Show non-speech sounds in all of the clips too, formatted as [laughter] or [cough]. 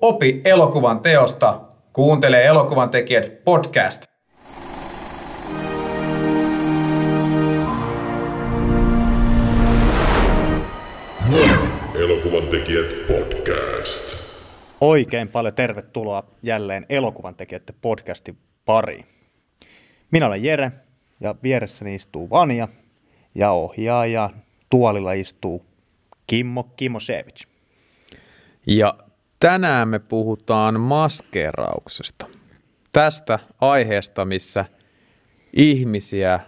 Opi elokuvan teosta. Kuuntele elokuvan tekijät podcast. Elokuvan tekijät podcast. Oikein paljon tervetuloa jälleen elokuvan tekijöiden podcastin pariin. Minä olen Jere ja vieressäni istuu Vania ja ohjaaja tuolilla istuu Kimmo Sevic. Ja tänään me puhutaan maskeerauksesta. Tästä aiheesta, missä ihmisiä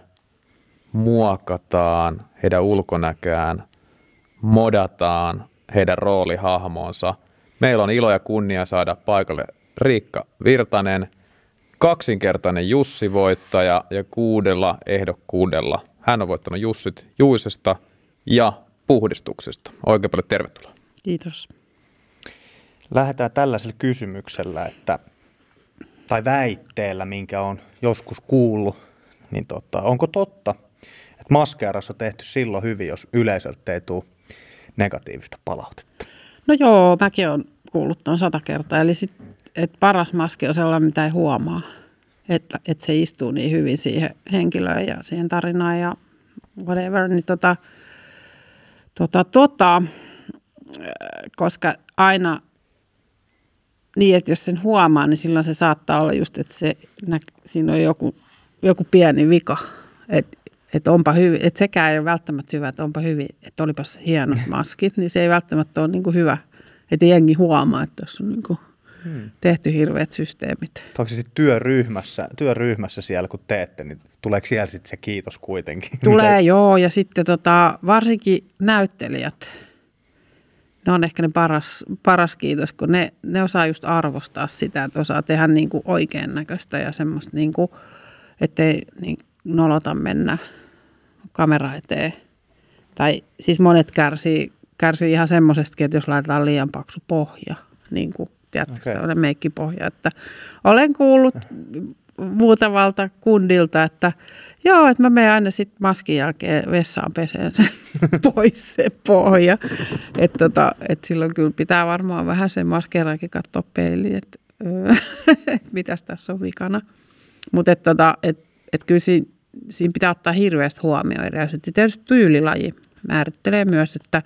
muokataan, heidän ulkonäköään, modataan heidän roolihahmoonsa. Meillä on ilo ja kunnia saada paikalle Riikka Virtanen, kaksinkertainen Jussi-voittaja ja kuudella ehdokkuudella. Hän on voittanut Jussit Juisesta ja puhdistuksesta. Oikein paljon tervetuloa. Kiitos. Lähdetään tällaisella kysymyksellä, että, tai väitteellä, minkä on joskus kuullut, niin tota, onko totta, että maskeerassa on tehty silloin hyvin, jos yleisöltä ei tule negatiivista palautetta? No joo, mäkin olen kuullut tuon sata kertaa. Eli sit, että paras maski on sellainen, mitä ei huomaa. Että, että se istuu niin hyvin siihen henkilöön ja siihen tarinaan ja whatever. Niin tota, tota, tota, koska aina niin, että jos sen huomaa, niin silloin se saattaa olla just, että se, siinä on joku, joku pieni vika. Että että onpa hyvin, että sekään ei ole välttämättä hyvä, että onpa hyvin, että olipas hienot [laughs] maskit, niin se ei välttämättä ole niin kuin hyvä, että jengi huomaa, että tässä on niin kuin hmm. tehty hirveät systeemit. Onko se sitten työryhmässä, työryhmässä siellä, kun teette, niin tuleeko siellä sitten se kiitos kuitenkin? Tulee, [laughs] joo, ja sitten tota, varsinkin näyttelijät, ne on ehkä ne paras, paras kiitos, kun ne, ne osaa just arvostaa sitä, että osaa tehdä niin kuin oikein näköistä ja semmoista, niin kuin, ettei niin nolota mennä kamera eteen. Tai siis monet kärsii, kärsii ihan semmoisestakin, että jos laitetaan liian paksu pohja, niin kuin tiedätkö, okay. meikkipohja. Että olen kuullut muutamalta kundilta, että joo, että mä menen aina sitten maskin jälkeen vessaan peseen sen [laughs] pois se pohja. Että tota, et silloin kyllä pitää varmaan vähän sen maskeeraakin katsoa peiliin, että [laughs] et mitäs tässä on vikana. Mutta että tota, et, et kyllä siinä, siinä pitää ottaa hirveästi huomioon. Ja sitten tietysti tyylilaji määrittelee myös, että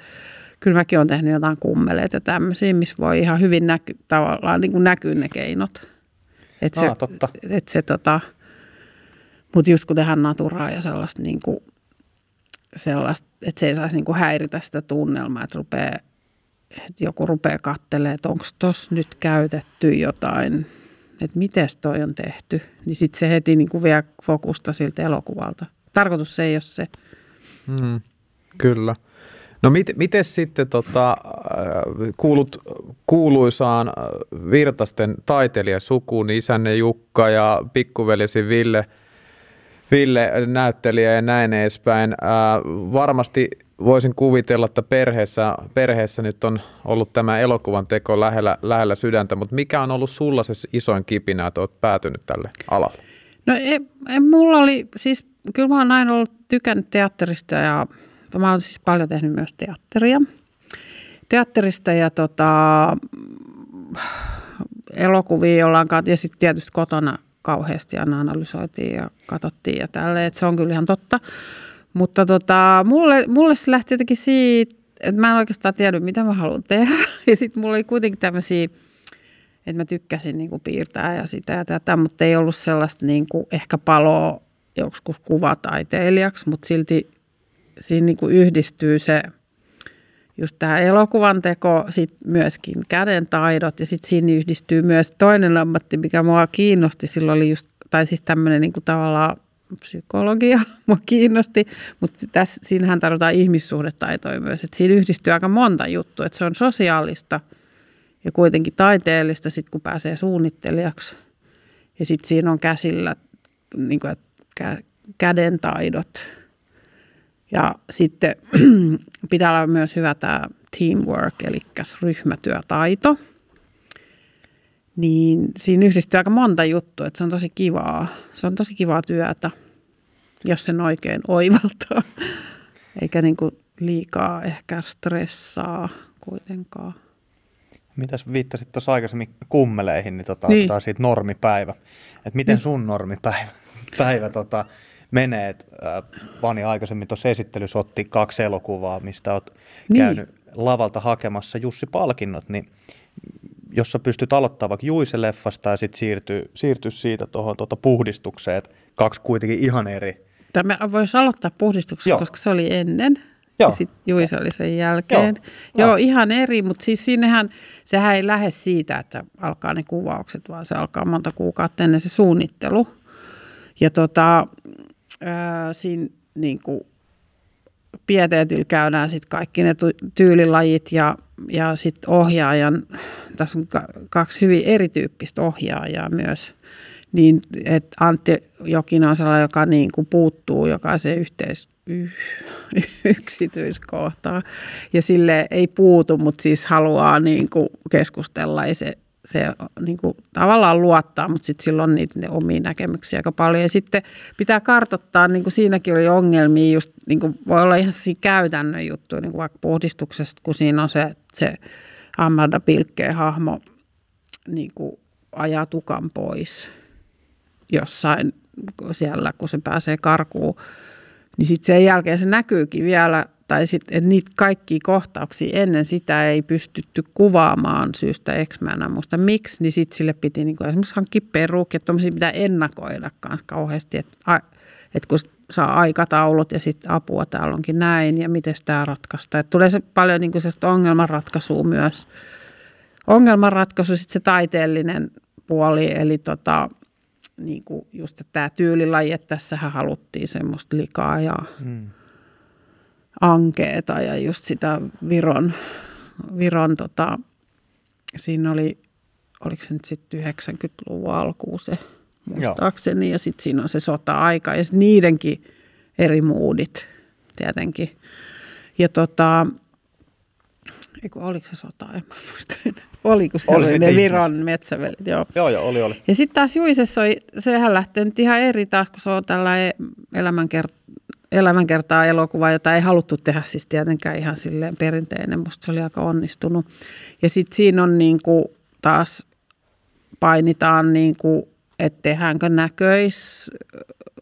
kyllä mäkin olen tehnyt jotain kummeleita tämmöisiä, missä voi ihan hyvin näky, tavallaan niin kuin näkyä ne keinot. Että se, totta. Et se, tota, mutta just kun tehdään naturaa ja sellaista, niin kuin, sellaista että se ei saisi niin kuin häiritä sitä tunnelmaa, että, rupeaa, että joku rupeaa katselemaan, että onko tuossa nyt käytetty jotain, että miten toi on tehty, niin sitten se heti niin kuin vie fokusta siltä elokuvalta. Tarkoitus se ei ole se. Mm, kyllä. No mit, miten sitten tota, äh, kuulut kuuluisaan äh, Virtasten taiteilijasukuun, niin isänne Jukka ja pikkuveljesi Ville, Ville näyttelijä ja näin edespäin. Ää, äh, varmasti voisin kuvitella, että perheessä, perheessä nyt on ollut tämä elokuvan teko lähellä, lähellä sydäntä, mutta mikä on ollut sulla se isoin kipinä, että olet päätynyt tälle alalle? No ei, ei, mulla oli, siis kyllä mä oon aina ollut tykännyt teatterista ja Mä oon siis paljon tehnyt myös teatteria. Teatterista ja tota, elokuvia ollaan ja sitten tietysti kotona kauheasti aina analysoitiin ja katsottiin ja tälleen, se on kyllä ihan totta. Mutta tota, mulle, mulle se lähti jotenkin siitä, että mä en oikeastaan tiedä, mitä mä haluan tehdä. [laughs] Ja sitten mulla oli kuitenkin tämmöisiä, että mä tykkäsin niin kuin piirtää ja sitä ja tätä, mutta ei ollut sellaista niin kuin ehkä paloa joskus kuvataiteilijaksi, mutta silti siinä niin kuin yhdistyy se just tämä elokuvan teko, sitten myöskin käden taidot ja sitten siinä yhdistyy myös toinen ammatti, mikä mua kiinnosti. Silloin oli just, tai siis tämmöinen niin tavallaan psykologia [laughs] mua kiinnosti, mutta tässä, siinähän tarvitaan ihmissuhdetaitoja myös. Että siinä yhdistyy aika monta juttua, että se on sosiaalista ja kuitenkin taiteellista sitten kun pääsee suunnittelijaksi. Ja sitten siinä on käsillä niin kuin, käden taidot ja sitten [clears throat] pitää olla myös hyvä tämä teamwork, eli ryhmätyötaito. Niin siinä yhdistyy aika monta juttua, että se on tosi kivaa. Se on tosi kivaa työtä, jos sen oikein oivaltaa. [laughs] Eikä niin kuin liikaa ehkä stressaa kuitenkaan. Mitäs viittasit tuossa aikaisemmin kummeleihin, niin, tota, Niin. niin. siitä normipäivä. Et miten sun normipäivä [laughs] päivä, tota, menee? Äh, Vani aikaisemmin tuossa esittelyssä otti kaksi elokuvaa, mistä oot Niin. käynyt lavalta hakemassa Jussi-palkinnot, niin jos sä pystyt aloittamaan vaikka Juise-leffasta ja sitten siirtyy, siirtyy siitä tuohon tuota puhdistukseen, että kaksi kuitenkin ihan eri. Tämä voisi aloittaa puhdistuksessa, Joo. koska se oli ennen. Joo. Ja sitten Juisa oli sen jälkeen. Joo. Joo, Joo. ihan eri, mutta siis sinnehän, sehän ei lähde siitä, että alkaa ne kuvaukset, vaan se alkaa monta kuukautta ennen se suunnittelu. Ja tota, siinä niin kuin pieteetillä käydään sitten kaikki ne tyylilajit ja, ja sitten ohjaajan, tässä on ka- kaksi hyvin erityyppistä ohjaajaa myös, niin että Antti Jokinen on sellainen, joka niin kuin puuttuu jokaiseen yhteis, [laughs] yksityiskohtaan. Ja sille ei puutu, mutta siis haluaa niin kuin keskustella ja se, se niin kuin tavallaan luottaa, mutta sitten sillä on niitä ne omia näkemyksiä aika paljon. Ja sitten pitää kartoittaa, niin kuin siinäkin oli ongelmia, just niin kuin voi olla ihan sellaisia käytännön juttuja, niin kuin vaikka puhdistuksesta, kun siinä on se, se Amanda Pilkkeen hahmo niin kuin ajaa tukan pois jossain siellä, kun se pääsee karkuun, niin sitten sen jälkeen se näkyykin vielä, tai että niitä kaikkia kohtauksia ennen sitä ei pystytty kuvaamaan syystä X, enää muista miksi, niin sitten sille piti niinku esimerkiksi hankkia perukki, että tuommoisia pitää ennakoida kanssa kauheasti, että, että kun saa aikataulut ja sitten apua täällä onkin näin ja miten tämä ratkaista. Että tulee se paljon niinku ongelmanratkaisua myös. Ongelmanratkaisu, sitten se taiteellinen puoli, eli tota, niin kuin just tämä tyylilaji, että tässähän haluttiin semmoista likaa ja Mm. Ankeeta ja just sitä Viron, Viron tota, siinä oli, oliko se nyt sitten 90-luvun alkuun se muistaakseni ja sitten siinä on se sota-aika ja niidenkin eri moodit tietenkin. Ja tota, eiku, oliko se sota, en muista. Oliko se Oli ne Viron metsävelit, joo. Joo, joo, oli, oli. Ja sitten taas Juisessa oli, sehän lähtee nyt ihan eri taas, kun se on tällainen elämänkert, elämänkertaa elokuva, jota ei haluttu tehdä siis tietenkään ihan silleen perinteinen. Musta se oli aika onnistunut. Ja sitten siinä on niin kuin taas painitaan, niin kuin, että tehdäänkö näköis,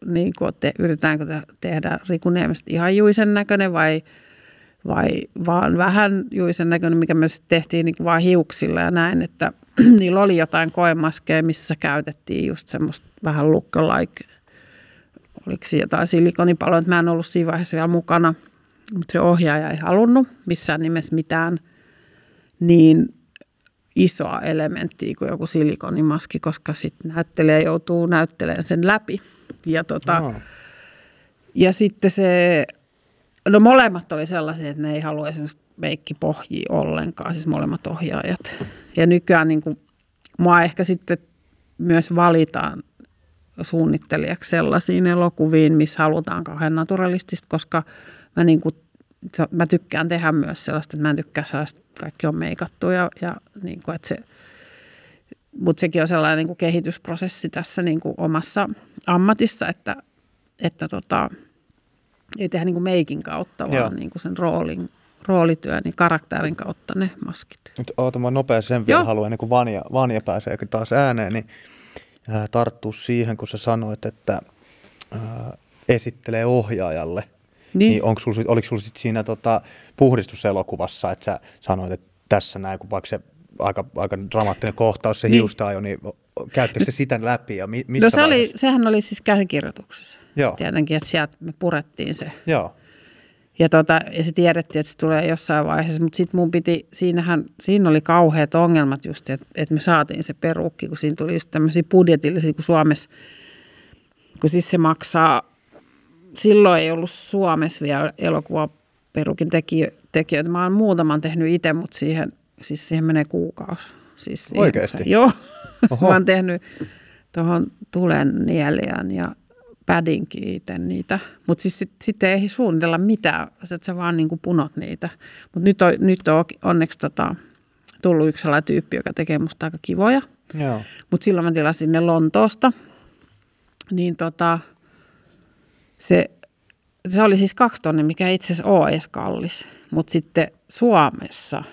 niin kuin, te, yritetäänkö te, tehdä Riku ihan Juisen näköinen vai, vai vaan vähän Juisen näköinen, mikä me tehtiin niin kuin vaan hiuksilla ja näin, että [clears throat] niillä oli jotain koemaskeja, missä käytettiin just semmoista vähän lookalike, oliko jotain silikonipaloa, että mä en ollut siinä vaiheessa vielä mukana, mutta se ohjaaja ei halunnut missään nimessä mitään niin isoa elementtiä kuin joku silikonimaski, koska sitten näyttelijä joutuu näyttelemään sen läpi. Ja, tota, Joo. ja sitten se, no molemmat oli sellaisia, että ne ei halua esimerkiksi meikkipohjia ollenkaan, siis molemmat ohjaajat. Ja nykyään niin kuin, mua ehkä sitten myös valitaan suunnittelijaksi sellaisiin elokuviin, missä halutaan kauhean naturalistista, koska mä, niin kuin, mä tykkään tehdä myös sellaista, että mä en tykkää sellaista, että kaikki on meikattu ja, ja niin kuin, että se, mutta sekin on sellainen niin kuin kehitysprosessi tässä niin kuin omassa ammatissa, että, että tota, ei tehdä niin kuin meikin kautta, Joo. vaan niin kuin sen roolin, roolityön ja karakterin kautta ne maskit. Nyt oota, mä nopeasti sen vielä Joo. haluan, ennen kuin Vanja, Vanja pääsee taas ääneen, niin ää, tarttuu siihen, kun sä sanoit, että ää, esittelee ohjaajalle. Niin. Niin, niin onko sul, oliko sulla sit siinä tota, puhdistuselokuvassa, että sä sanoit, että tässä näin, kun vaikka se aika, aika dramaattinen kohtaus, se Niin. niin. hiusta niin käyttekö se sitä läpi ja mi, missä No se oli, sehän oli siis käsikirjoituksessa. Joo. Tietenkin, että sieltä me purettiin se. Joo, Ja, tota, ja se tiedettiin, että se tulee jossain vaiheessa, mutta sitten mun piti, siinähän, siinä oli kauheat ongelmat just, että, että me saatiin se perukki, kun siinä tuli just tämmöisiä budjetillisia, kun Suomessa, kun siis se maksaa, silloin ei ollut Suomessa vielä elokuvaperukin tekijö, tekijöitä. Mä oon muutaman tehnyt itse, mutta siihen, siis siihen menee kuukausi. Siis siihen, Oikeesti? Joo. Oho. [laughs] Mä oon tehnyt tuohon Tulen nielijän ja pädinkin itse niitä. Mutta siis sitten sit ei suunnitella mitään, että sä vaan niinku punot niitä. Mutta nyt on, nyt on onneksi tota, tullut yksi sellainen tyyppi, joka tekee musta aika kivoja. Mutta silloin mä tilasin ne Lontoosta. Niin tota, se, se oli siis kaksi tonnia, mikä itse asiassa ole edes kallis. Mutta sitten Suomessa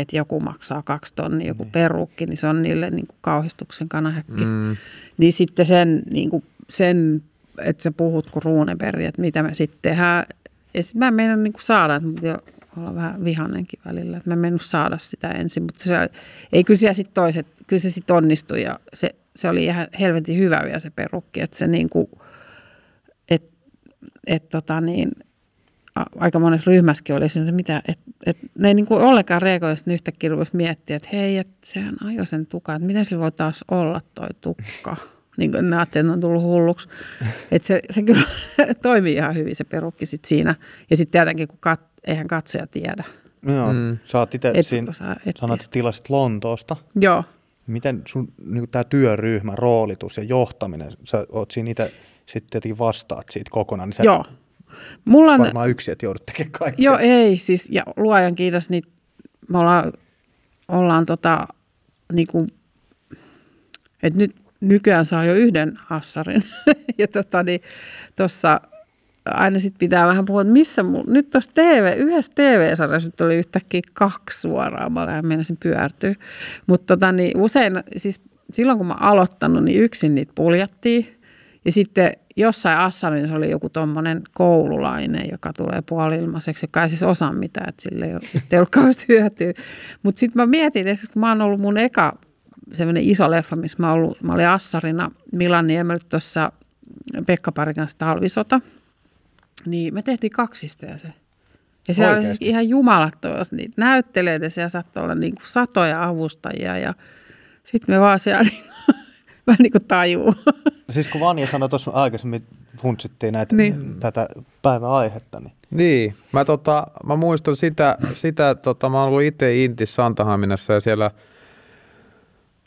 että joku maksaa kaksi tonnia, joku niin. perukki, niin se on niille niin kuin kauhistuksen kanahäkki. Mm. Niin sitten sen, niin kuin, sen että sä puhut kuin Runeberg, että mitä me sitten tehdään. Ja sitten mä en meinannut niin saada, että olla vähän vihannenkin välillä, että mä en mennyt saada sitä ensin, mutta se, ei kyllä sitten toiset, kyllä se sitten onnistui ja se, se oli ihan helvetin hyvä vielä se perukki, että se niin kuin, että et tota niin, aika monessa ryhmässäkin oli se, että mitä, että, että ne ei niin kuin ollenkaan reagoida, että yhtäkkiä rupesi miettiä, että hei, että sehän ajoi sen tukan, että miten sillä voi taas olla toi tukka. Niin kuin ne että on tullut hulluksi. [laughs] Että se, se kyllä [laughs] toimii ihan hyvin se perukki sit siinä. Ja sitten tietenkin, kun kat, eihän katsoja tiedä. Joo, mm. sä oot itse siinä, sanoit, että tilasit Lontoosta. Joo. Miten sun niin tämä työryhmä, roolitus ja johtaminen, sä oot siinä itse sitten tietenkin vastaat siitä kokonaan. Niin sä Joo. Mulla on, varmaan yksi, että joudut tekemään kaikkea. Joo, ei, siis ja luojan kiitos, niin me ollaan, ollaan tota, niin kuin, että nyt nykyään saa jo yhden assarin. [laughs] ja tota, niin, tossa aina sitten pitää vähän puhua, että missä mulla, nyt tuossa TV, yhdessä TV-sarjassa nyt oli yhtäkkiä kaksi suoraan, mä olen menisin pyörtyä. Mutta tota, niin usein, siis silloin kun mä aloittanut, niin yksin niitä puljattiin. Ja sitten jossain Assalissa oli joku tuommoinen koululainen, joka tulee puoli-ilmaiseksi, joka ei siis osaa mitään, että sille ei ole, kauheasti [laughs] hyötyä. Mutta sitten mä mietin, että kun mä oon ollut mun eka semmoinen iso leffa, missä mä, ollut, mä olin Assarina Milan Niemeltä tuossa Pekka Parin kanssa talvisota, niin me tehtiin kaksista se. Ja siellä oli siis ihan jumalattomasti niitä näyttelijöitä, siellä saattoi olla niin kuin satoja avustajia ja sitten me vaan siellä niin [laughs] vähän niin kuin tajuu. [laughs] Siis kun Vanja sanoi tuossa aikaisemmin, funtsittiin näitä, niin. tätä päiväaihetta. Niin. Niin, mä, tota, mä muistan sitä, sitä tota, mä oon ollut itse Intis Santahaminassa ja siellä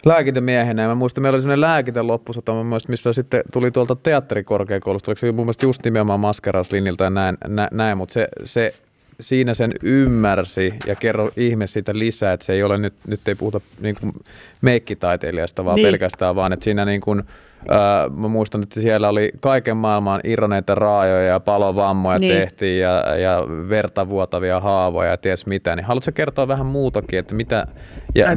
lääkintämiehenä. Ja mä muistan, meillä oli sellainen lääkintä loppusota, missä sitten tuli tuolta teatterikorkeakoulusta, oliko se mun mielestä just nimenomaan maskerauslinjilta ja näin, näin, näin mutta se, se siinä sen ymmärsi ja kerro ihme siitä lisää, että se ei ole nyt, nyt ei puhuta niin kuin meikkitaiteilijasta, vaan niin. pelkästään vaan, että siinä niin kuin, ää, mä muistan, että siellä oli kaiken maailman irroneita raajoja ja palovammoja niin. tehtiin ja, ja vertavuotavia haavoja ja ties mitä, niin haluatko kertoa vähän muutakin, että mitä, ja,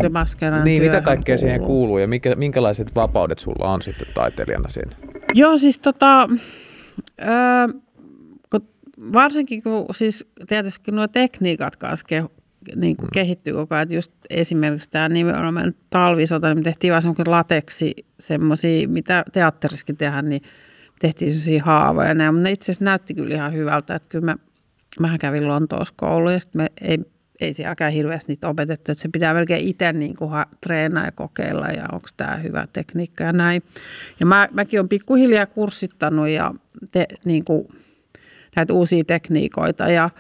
niin, mitä kaikkea kuuluu. siihen kuuluu ja mikä, minkälaiset vapaudet sulla on sitten taiteilijana siinä? Joo, siis tota, öö, varsinkin kun siis tietysti nuo tekniikat kanssa ke, niin kuin mm. kehittyy koko ajan. Just esimerkiksi tämä nimenomaan talvisota, niin me tehtiin vaan semmoinen lateksi, semmoisia, mitä teatterissakin tehdään, niin tehtiin semmoisia haavoja. Näin, mutta ne itse asiassa näytti kyllä ihan hyvältä, että kyllä mä, mähän kävin Lontoossa kouluun ja sitten me ei, ei sielläkään hirveästi niitä opetettu, että se pitää melkein itse niin kuin treenaa ja kokeilla ja onko tämä hyvä tekniikka ja näin. Ja mä, mäkin olen pikkuhiljaa kurssittanut ja te, niin kuin, näitä uusia tekniikoita. Ja,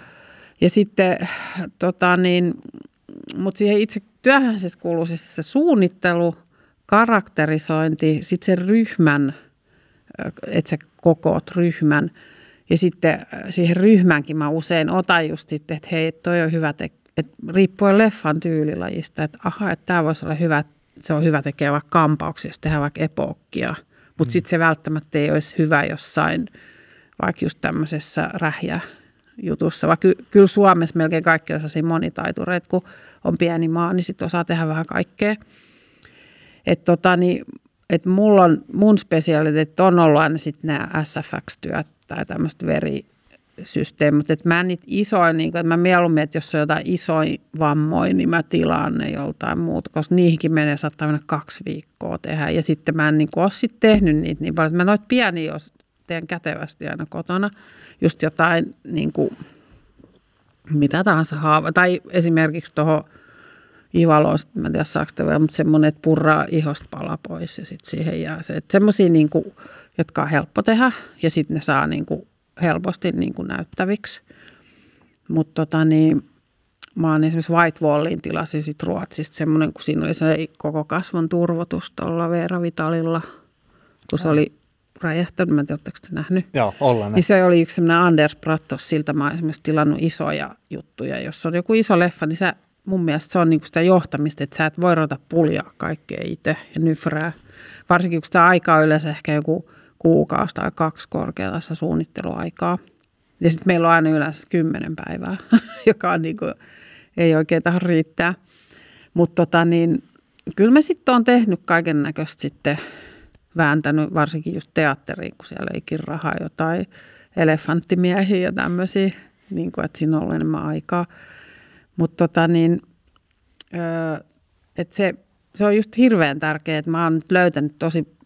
ja sitten tota niin, mutta siihen itse työhön siis kuuluu siis se suunnittelu, karakterisointi, sitten se ryhmän, että sä kokoot ryhmän. Ja sitten siihen ryhmänkin mä usein otan just sitten, että hei, toi on hyvä, te- että riippuen leffan tyylilajista, että aha, että tämä voisi olla hyvä, se on hyvä tekee vaikka kampauksia, jos tehdään vaikka epookkia, mutta mm. sitten se välttämättä ei olisi hyvä jossain – vaikka just tämmöisessä rähjä jutussa. Vaikka kyllä Suomessa melkein kaikki on sellaisia monitaitureita, kun on pieni maa, niin sitten osaa tehdä vähän kaikkea. Että tota, niin, et mulla on, mun spesiaaliteet on ollut aina sitten nämä SFX-työt tai tämmöiset verisysteemit. Että mä en niitä isoja, niin että mä mieluummin, että jos on jotain isoja vammoja, niin mä tilaan ne joltain muuta, koska niihinkin menee, saattaa mennä kaksi viikkoa tehdä. Ja sitten mä en niin kuin, ole sitten tehnyt niitä niin paljon. Mä noita pieniä, jos teen kätevästi aina kotona. Just jotain niin kuin, mitä tahansa haava. Tai esimerkiksi tuohon Ivaloon, mä en tiedä saako vielä, mutta semmoinen, että purraa ihosta pala pois ja sitten siihen jää se. Että semmoisia, niin kuin, jotka on helppo tehdä ja sitten ne saa niin kuin, helposti niin kuin näyttäviksi. Mutta tota, niin, mä oon esimerkiksi White Wallin tilasin sit Ruotsista semmoinen, kun siinä oli se koko kasvon turvotus tuolla Veera Vitalilla, kun se oli räjähtänyt, mä en tiedä, oletteko te nähnyt? Joo, ollaan. Niin se oli yksi sellainen Anders Brattos, siltä mä oon esimerkiksi tilannut isoja juttuja. Jos on joku iso leffa, niin sä, mun mielestä se on niinku sitä johtamista, että sä et voi ruveta pulja kaikkea itse ja nyfrää. Varsinkin kun sitä aikaa on yleensä ehkä joku kuukausi tai kaksi korkealla suunnitteluaikaa. Ja sitten meillä on aina yleensä kymmenen päivää, [laughs] joka on niinku, ei oikein tähän riittää. Mutta tota, niin, kyllä me sitten on tehnyt kaiken näköistä sitten, vääntänyt varsinkin just teatteriin, kun siellä eikin rahaa jotain elefanttimiehiä ja tämmöisiä, niin kuin, että siinä on ollut enemmän aikaa. Mutta tota, niin, öö, et se, se on just hirveän tärkeää, että mä oon nyt löytänyt tosi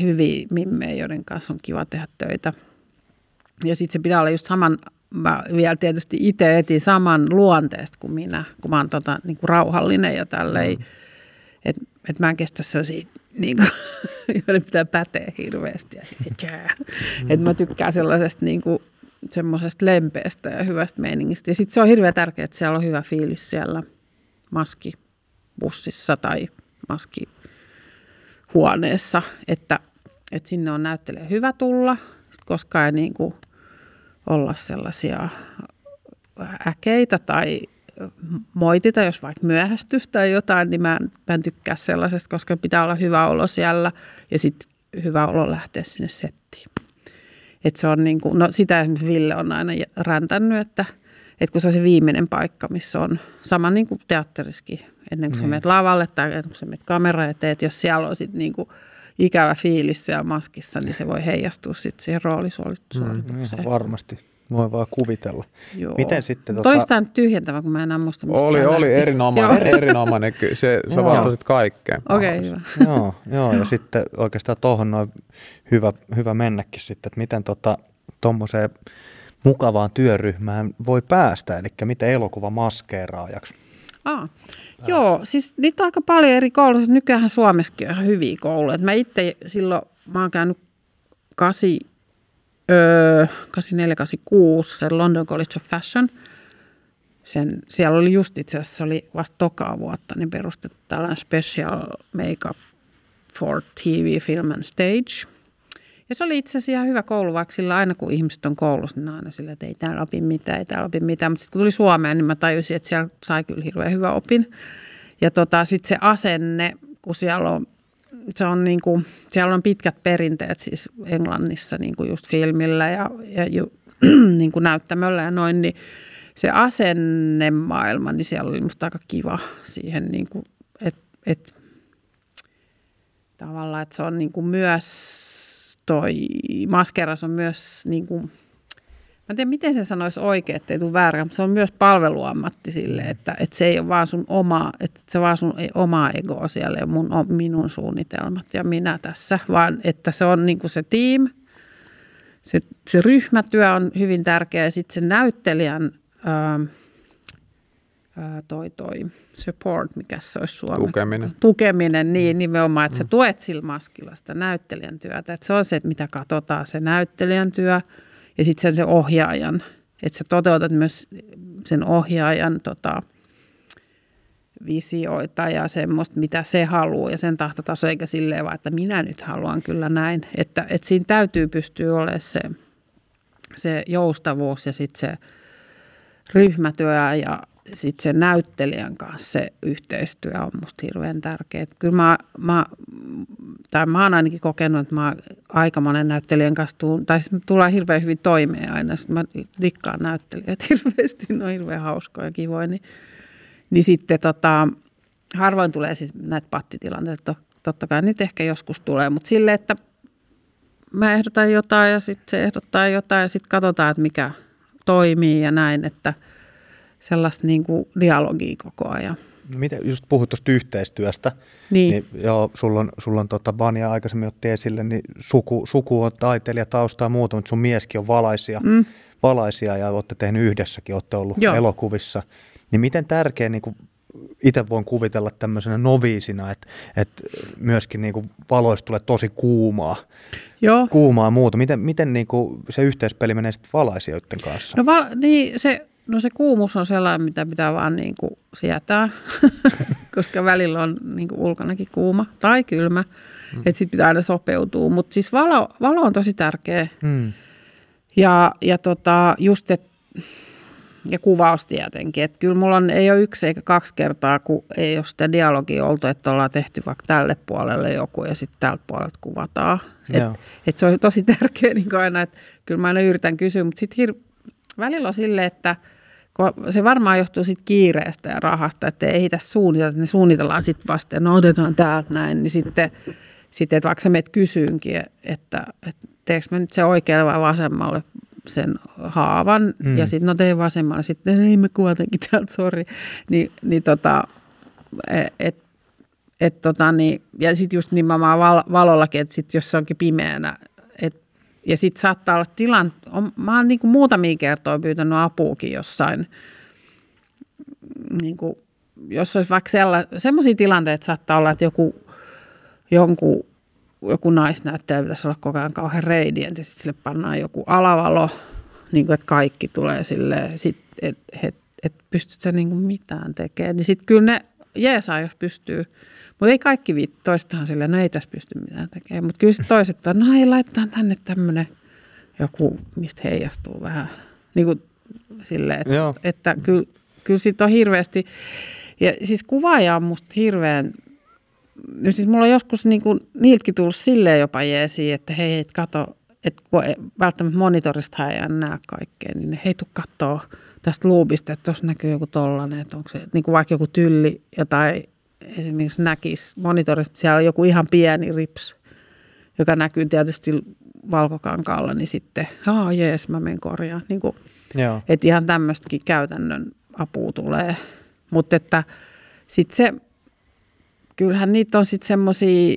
hyviä mimmejä, joiden kanssa on kiva tehdä töitä. Ja sitten se pitää olla just saman, mä vielä tietysti itse etin saman luonteesta kuin minä, kun mä oon tota, niin kuin rauhallinen ja tälleen. Mm. Että et mä en kestä sellaisia, niin kuin, [laughs] joiden pitää päteä hirveästi. Ja sitten, mm. Että mä tykkään sellaisesta niin kuin, semmoisesta lempeästä ja hyvästä meiningistä. Ja sitten se on hirveän tärkeää, että siellä on hyvä fiilis siellä maskibussissa tai maskihuoneessa, että, että sinne on näyttelijä hyvä tulla, koska ei niin kuin olla sellaisia äkeitä tai moitita, jos vaikka myöhästys tai jotain, niin mä en, mä en tykkää sellaisesta, koska pitää olla hyvä olo siellä ja sitten hyvä olo lähteä sinne settiin. Et se on niin kuin, no sitä esimerkiksi Ville on aina räntänyt, että, että kun se on se viimeinen paikka, missä on sama niin kuin teatterissakin, ennen kuin mm. sä menet lavalle tai ennen kuin sä menet kamera eteen, että jos siellä on sitten niin kuin ikävä fiilis siellä maskissa, niin se voi heijastua sitten siihen roolisuoritukseen. Mm, varmasti. Voi vaan kuvitella. Joo. Miten sitten... Tota... Oliko tämä nyt tyhjentävä, kun mä en enää muista, mistä Oli, oli lähti? erinomainen, [laughs] erinomainen. Se, sä Joo. vastasit kaikkeen. Okei, okay, hyvä. joo, joo, ja sitten oikeastaan tuohon noin hyvä, hyvä mennäkin sitten, että miten tota, tuommoiseen mukavaan työryhmään voi päästä, eli miten elokuva maskeeraajaksi. Aa, joo, siis niitä on aika paljon eri kouluja. Nykyään Suomessakin on ihan hyviä kouluja. Et mä itse silloin, mä oon käynyt 8, öö, 84, 86, se London College of Fashion. Sen, siellä oli just itse asiassa, oli vasta tokaa vuotta, niin perustettu tällainen special makeup for TV, film and stage. Ja se oli itse asiassa ihan hyvä koulu, vaikka sillä aina kun ihmiset on koulussa, niin aina sillä, että ei täällä opi mitään, ei täällä opi mitään. Mutta sitten kun tuli Suomeen, niin mä tajusin, että siellä sai kyllä hirveän hyvä opin. Ja tota, sitten se asenne, kun siellä on, se on niin kuin, siellä on pitkät perinteet siis Englannissa niin kuin just filmillä ja, ja ju, [clears throat] niin kuin näyttämöllä ja noin, niin se asennemaailma, niin siellä oli musta aika kiva siihen, niin kuin, että et, tavallaan, että se on niin kuin myös toi maskeras on myös niin kuin, mä en tiedä miten se sanoisi oikein, ettei tule väärä, mutta se on myös palveluammatti sille, että, että se ei ole vaan sun oma, että se vaan sun oma ego siellä ja mun, minun suunnitelmat ja minä tässä, vaan että se on niin se team, se, se ryhmätyö on hyvin tärkeä ja sitten sen näyttelijän ää, ää, toi, toi support, mikä se olisi suomeksi? Tukeminen. Tukeminen, niin nimenomaan, että sä tuet sillä maskilla sitä näyttelijän työtä. Että se on se, että mitä katsotaan, se näyttelijän työ ja sitten sen se ohjaajan. Että sä toteutat myös sen ohjaajan tota, visioita ja semmoista, mitä se haluaa ja sen tahtotaso, eikä silleen vaan, että minä nyt haluan kyllä näin. Että, että siinä täytyy pystyä olemaan se, se joustavuus ja sitten se ryhmätyö ja sitten sen näyttelijän kanssa se yhteistyö on musta hirveän tärkeää. Kyllä mä, mä, tai mä oon ainakin kokenut, että mä aika monen näyttelijän kanssa tuun, tai siis tullaan hirveän hyvin toimeen aina. Sitten mä rikkaan näyttelijät [laughs] hirveästi, ne on hirveän hauskoja ja kivoja. Niin, niin sitten tota, harvoin tulee siis näitä pattitilanteita. Totta kai niitä ehkä joskus tulee, mutta silleen, että mä ehdotan jotain ja sitten se ehdottaa jotain ja sitten katsotaan, että mikä toimii ja näin, että – sellaista niin kuin dialogia koko ajan. No miten, just puhut tuosta yhteistyöstä, Niin. niin joo, sulla on, sulla on tota, Vania aikaisemmin otti esille, niin suku, suku on taiteilijatausta ja muuta, mutta sun mieskin on valaisia, mm. valaisia ja olette tehnyt yhdessäkin, olette ollut Joo. elokuvissa. Niin miten tärkeä, niin kuin itse voin kuvitella tämmöisenä noviisina, että, että myöskin niin kuin valoista tulee tosi kuumaa, Joo. kuumaa muuta. Miten, miten niin kuin se yhteispeli menee sitten valaisijoiden kanssa? No, val, niin se, no se kuumuus on sellainen, mitä pitää vaan niin kuin sietää, [laughs] koska välillä on niin kuin ulkonakin kuuma tai kylmä. Mm. Että sitten pitää aina sopeutua. Mutta siis valo, valo on tosi tärkeä. Hmm. Ja, ja tota, just, et, ja kuvaus tietenkin. Että kyllä mulla on, ei ole yksi eikä kaksi kertaa, kun ei ole sitä dialogia oltu, että ollaan tehty vaikka tälle puolelle joku ja sitten tältä puolelta kuvataan. Et, Joo. et se on tosi tärkeä niin aina, että kyllä mä aina yritän kysyä, mutta sitten hir- välillä on silleen, että se varmaan johtuu siitä kiireestä ja rahasta, että ei ehditä suunnitella, että ne suunnitellaan sitten vasta, no otetaan täältä näin, niin sitten, sitten että vaikka sä meet kysyynkin, että, että teekö mä nyt se oikealle vai vasemmalle sen haavan, mm. ja sitten no tein vasemmalle, sitten ei me kuitenkin täältä, sori, niin, niin tota, et, et tota, niin, ja sitten just nimenomaan val, valollakin, että sit jos se onkin pimeänä, ja sitten saattaa olla tilan, on, mä oon niinku muutamia kertoja pyytänyt apuukin jossain, niinku, jos olisi vaikka sellaisia tilanteita, saattaa olla, että joku, jonkun, joku naisnäyttäjä pitäisi olla koko ajan kauhean reidient, ja sitten sille pannaan joku alavalo, niin kuin, että kaikki tulee silleen, että et, et pystyt sä niin mitään tekemään, niin sitten kyllä ne jeesaa, jos pystyy. Mutta ei kaikki viitti. Toistahan silleen, no ei tässä pysty mitään tekemään. Mutta kyllä toiset, että no ei, laitetaan tänne tämmöinen joku, mistä heijastuu vähän. Niin kuin silleen, että, Joo. että kyllä, kyllä siitä on hirveästi. Ja siis kuvaaja on musta hirveän, no siis mulla on joskus niin kuin, niiltäkin tullut silleen jopa jeesiin, että hei, et kato, että kun välttämättä monitorista ei näe kaikkea, niin hei, tuu kattoo tästä luupista, että tuossa näkyy joku tollainen, että onko se niin kuin vaikka joku tylli jotain esimerkiksi näkisi monitorista, siellä on joku ihan pieni rips, joka näkyy tietysti valkokankaalla, niin sitten, aa jees, mä menen korjaan. Niin kuin, Joo. Että ihan tämmöistäkin käytännön apua tulee. Mutta että sitten se, kyllähän niitä on sitten semmoisia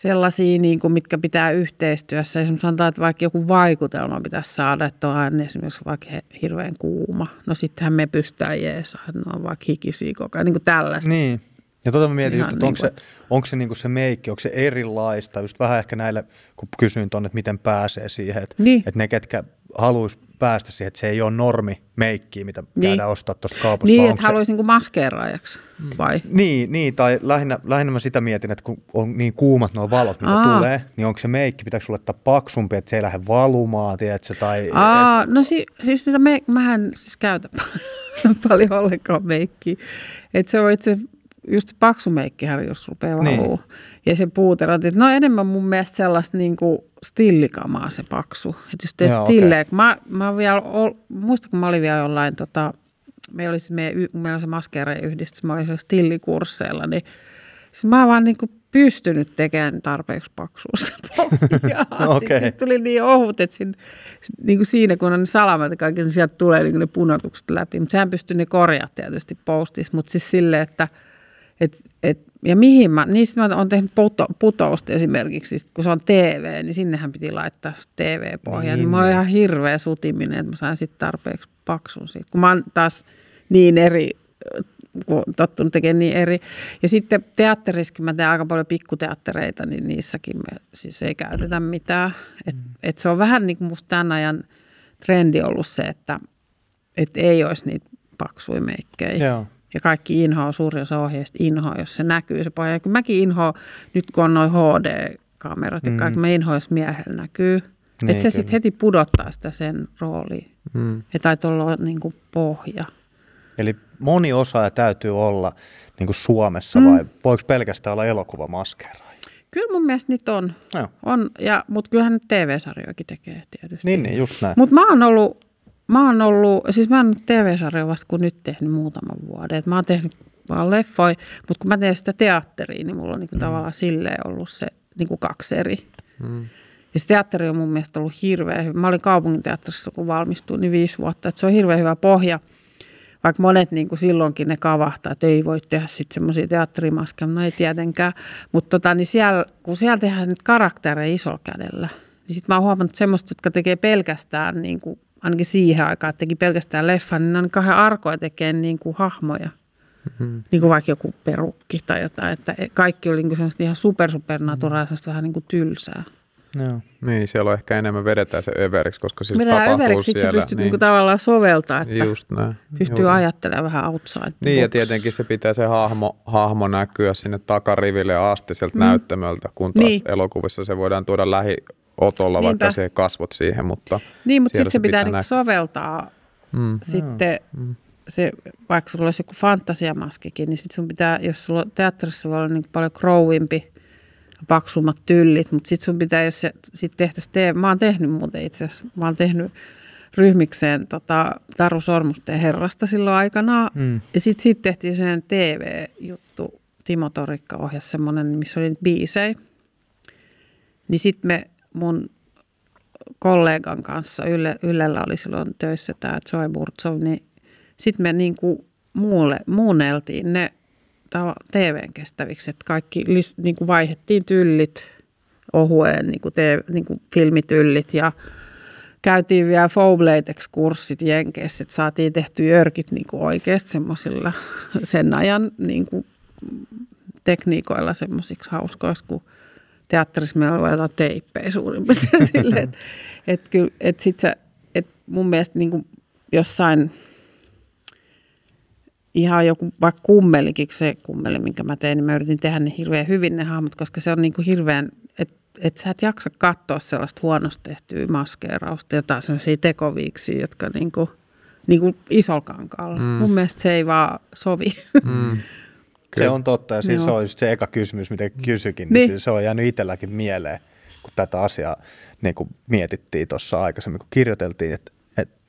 sellaisia, niin kuin, mitkä pitää yhteistyössä. Esimerkiksi sanotaan, että vaikka joku vaikutelma pitäisi saada, että on esimerkiksi vaikka hirveän kuuma. No sittenhän me pystytään jeesaa, että ne on vaikka hikisiä koko ajan, niin kuin tällaista. Niin. Ja tuota mä mietin just, että niin onko, se, onko se, niin se meikki, onko se erilaista, just vähän ehkä näille, kun kysyin tuonne, että miten pääsee siihen, että, niin. että ne, ketkä haluaisi päästä siihen, että se ei ole normi meikkiä, mitä niin. käydään ostaa tuosta kaupasta. Niin, että haluaisi niin maskeeraajaksi, vai? Niin, niin tai lähinnä, lähinnä mä sitä mietin, että kun on niin kuumat nuo valot, mitä Aa. tulee, niin onko se meikki, pitääkö sulle laittaa paksumpi, että se ei lähde valumaan, tiedätkö, tai... Aa, et... no si, siis sitä me, mähän siis käytän [laughs] paljon ollenkaan meikkiä. Että se on itse just paksu meikkihän, jos rupeaa valuu. Niin. Ja se puuterat, että no enemmän mun mielestä sellaista niin kuin stillikamaa se paksu. Että jos teet stilleä, okay. mä, mä vielä, muista kun mä olin vielä jollain, tota, meillä oli se, meidän, meillä oli se maskeereen yhdistys, mä olin siellä stillikursseilla, niin siis mä vaan niin kuin pystynyt tekemään tarpeeksi paksuusta [laughs] okay. Sitten sit tuli niin ohut, että siinä, niin kuin siinä kun on ne salamat ja kaikki, niin sieltä tulee niin ne punotukset läpi. Mutta sehän pystyy ne korjaamaan tietysti postissa, mutta siis silleen, että – et, et, ja mihin mä, niistä mä oon tehnyt puto, putousta esimerkiksi, kun se on TV, niin sinnehän piti laittaa TV-pohja. Niin, niin mulla on ihan hirveä sutiminen, että mä sain sitten tarpeeksi paksun siitä. Kun mä oon taas niin eri, kun tottunut tekemään niin eri. Ja sitten teatterissakin mä teen aika paljon pikkuteattereita, niin niissäkin me siis ei käytetä mitään. Et, mm. et se on vähän niin kuin musta tämän ajan trendi ollut se, että et ei olisi niitä paksuja meikkejä. Joo. Ja kaikki inhoa, suuri osa ohjeista inhoa, jos se näkyy se pohja. Kun mäkin inhoa, nyt kun on noin HD-kamerat ja kaikki, mm. mä inhoa, jos miehellä näkyy. Niin, että se sitten heti pudottaa sitä sen rooliin. Mm. Ja taitaa olla niin kuin pohja. Eli moni osaaja täytyy olla niin kuin Suomessa mm. vai voiko pelkästään olla elokuvamaskeeraaja? Kyllä mun mielestä niitä on. No. on ja, mutta kyllähän TV-sarjojakin tekee tietysti. Niin, niin just näin. Mutta mä oon ollut Mä oon ollut, siis mä oon TV-sarjoja vasta kun nyt tehnyt muutaman vuoden. Et mä oon tehnyt vaan leffoja, mutta kun mä teen sitä teatteria, niin mulla on niinku mm. tavallaan silleen ollut se niinku kaksi eri. Mm. Ja se teatteri on mun mielestä ollut hirveän hyvä. Mä olin kaupunginteatterissa, kun valmistuin, niin viisi vuotta. Että se on hirveän hyvä pohja. Vaikka monet niin kuin silloinkin ne kavahtaa, että ei voi tehdä sitten semmoisia teatterimaskeja, no ei tietenkään. Mutta tota, niin siellä, kun siellä tehdään nyt karaktereja isolla kädellä, niin sitten mä oon huomannut semmoista, jotka tekee pelkästään niin kuin ainakin siihen aikaan, että teki pelkästään leffan, niin ne on kahden arkoja tekee niin kuin hahmoja. Mm-hmm. Niin kuin vaikka joku perukki tai jotain, että kaikki oli niin kuin ihan super supernaturaalista, vähän niin kuin tylsää. Joo. Niin, siellä on ehkä enemmän vedetään se överiksi, koska siis Vedetään tapahtuu överiksi, siellä. pystyt niin. niin tavallaan soveltaa, että Just näin. pystyy Joo. ajattelemaan vähän outside Niin, box. ja tietenkin se pitää se hahmo, hahmo näkyä sinne takariville asti sieltä mm. näyttämöltä, kun taas niin. elokuvissa se voidaan tuoda lähi otolla, Niinpä. vaikka se kasvot siihen, mutta Niin, mutta sitten se pitää, pitää niinku soveltaa mm. sitten mm. se, vaikka sulla olisi joku fantasiamaskikin, niin sitten sun pitää, jos sulla teatterissa voi olla niin paljon crowimpi, paksummat tyllit, mutta sitten sun pitää, jos se sit tehtäisiin, tee, mä oon tehnyt muuten itse asiassa, mä oon tehnyt ryhmikseen tota, Taru Sormusten herrasta silloin aikanaan. Mm. Ja sitten siitä tehtiin sen TV-juttu, Timo Torikka ohjasi semmoinen, missä oli niitä biisejä. Niin sitten me mun kollegan kanssa, Yle, Ylellä oli silloin töissä tämä Joy Burtsov, niin sitten me niinku muulle, muunneltiin ne TVn kestäviksi, että kaikki lis, niinku vaihettiin tyllit ohueen, niinku TV, niinku filmityllit ja käytiin vielä Foblatex-kurssit Jenkeissä, että saatiin tehty jörkit niinku oikeasti semmoisilla sen ajan niinku tekniikoilla semmoisiksi hauskoiksi, kun teatterissa oli jotain teippejä suurin piirtein [laughs] silleen, että et kyllä, et sit sä, et mun mielestä niinku jossain ihan joku vaikka kummelikin, se kummeli, minkä mä tein, niin mä yritin tehdä ne hirveän hyvin ne hahmot, koska se on niinku hirveän, että et sä et jaksa katsoa sellaista huonosti tehtyä maskeerausta, jotain sellaisia tekoviiksia, jotka niinku, niinku isolla kankaalla. Mm. Mun mielestä se ei vaan sovi. Mm. [laughs] Se on totta ja siis Joo. se on just se eka kysymys, mitä kysyikin, niin, Niin. niin. se on jäänyt itselläkin mieleen, kun tätä asiaa niin kuin mietittiin tuossa aikaisemmin, kun kirjoiteltiin, että, että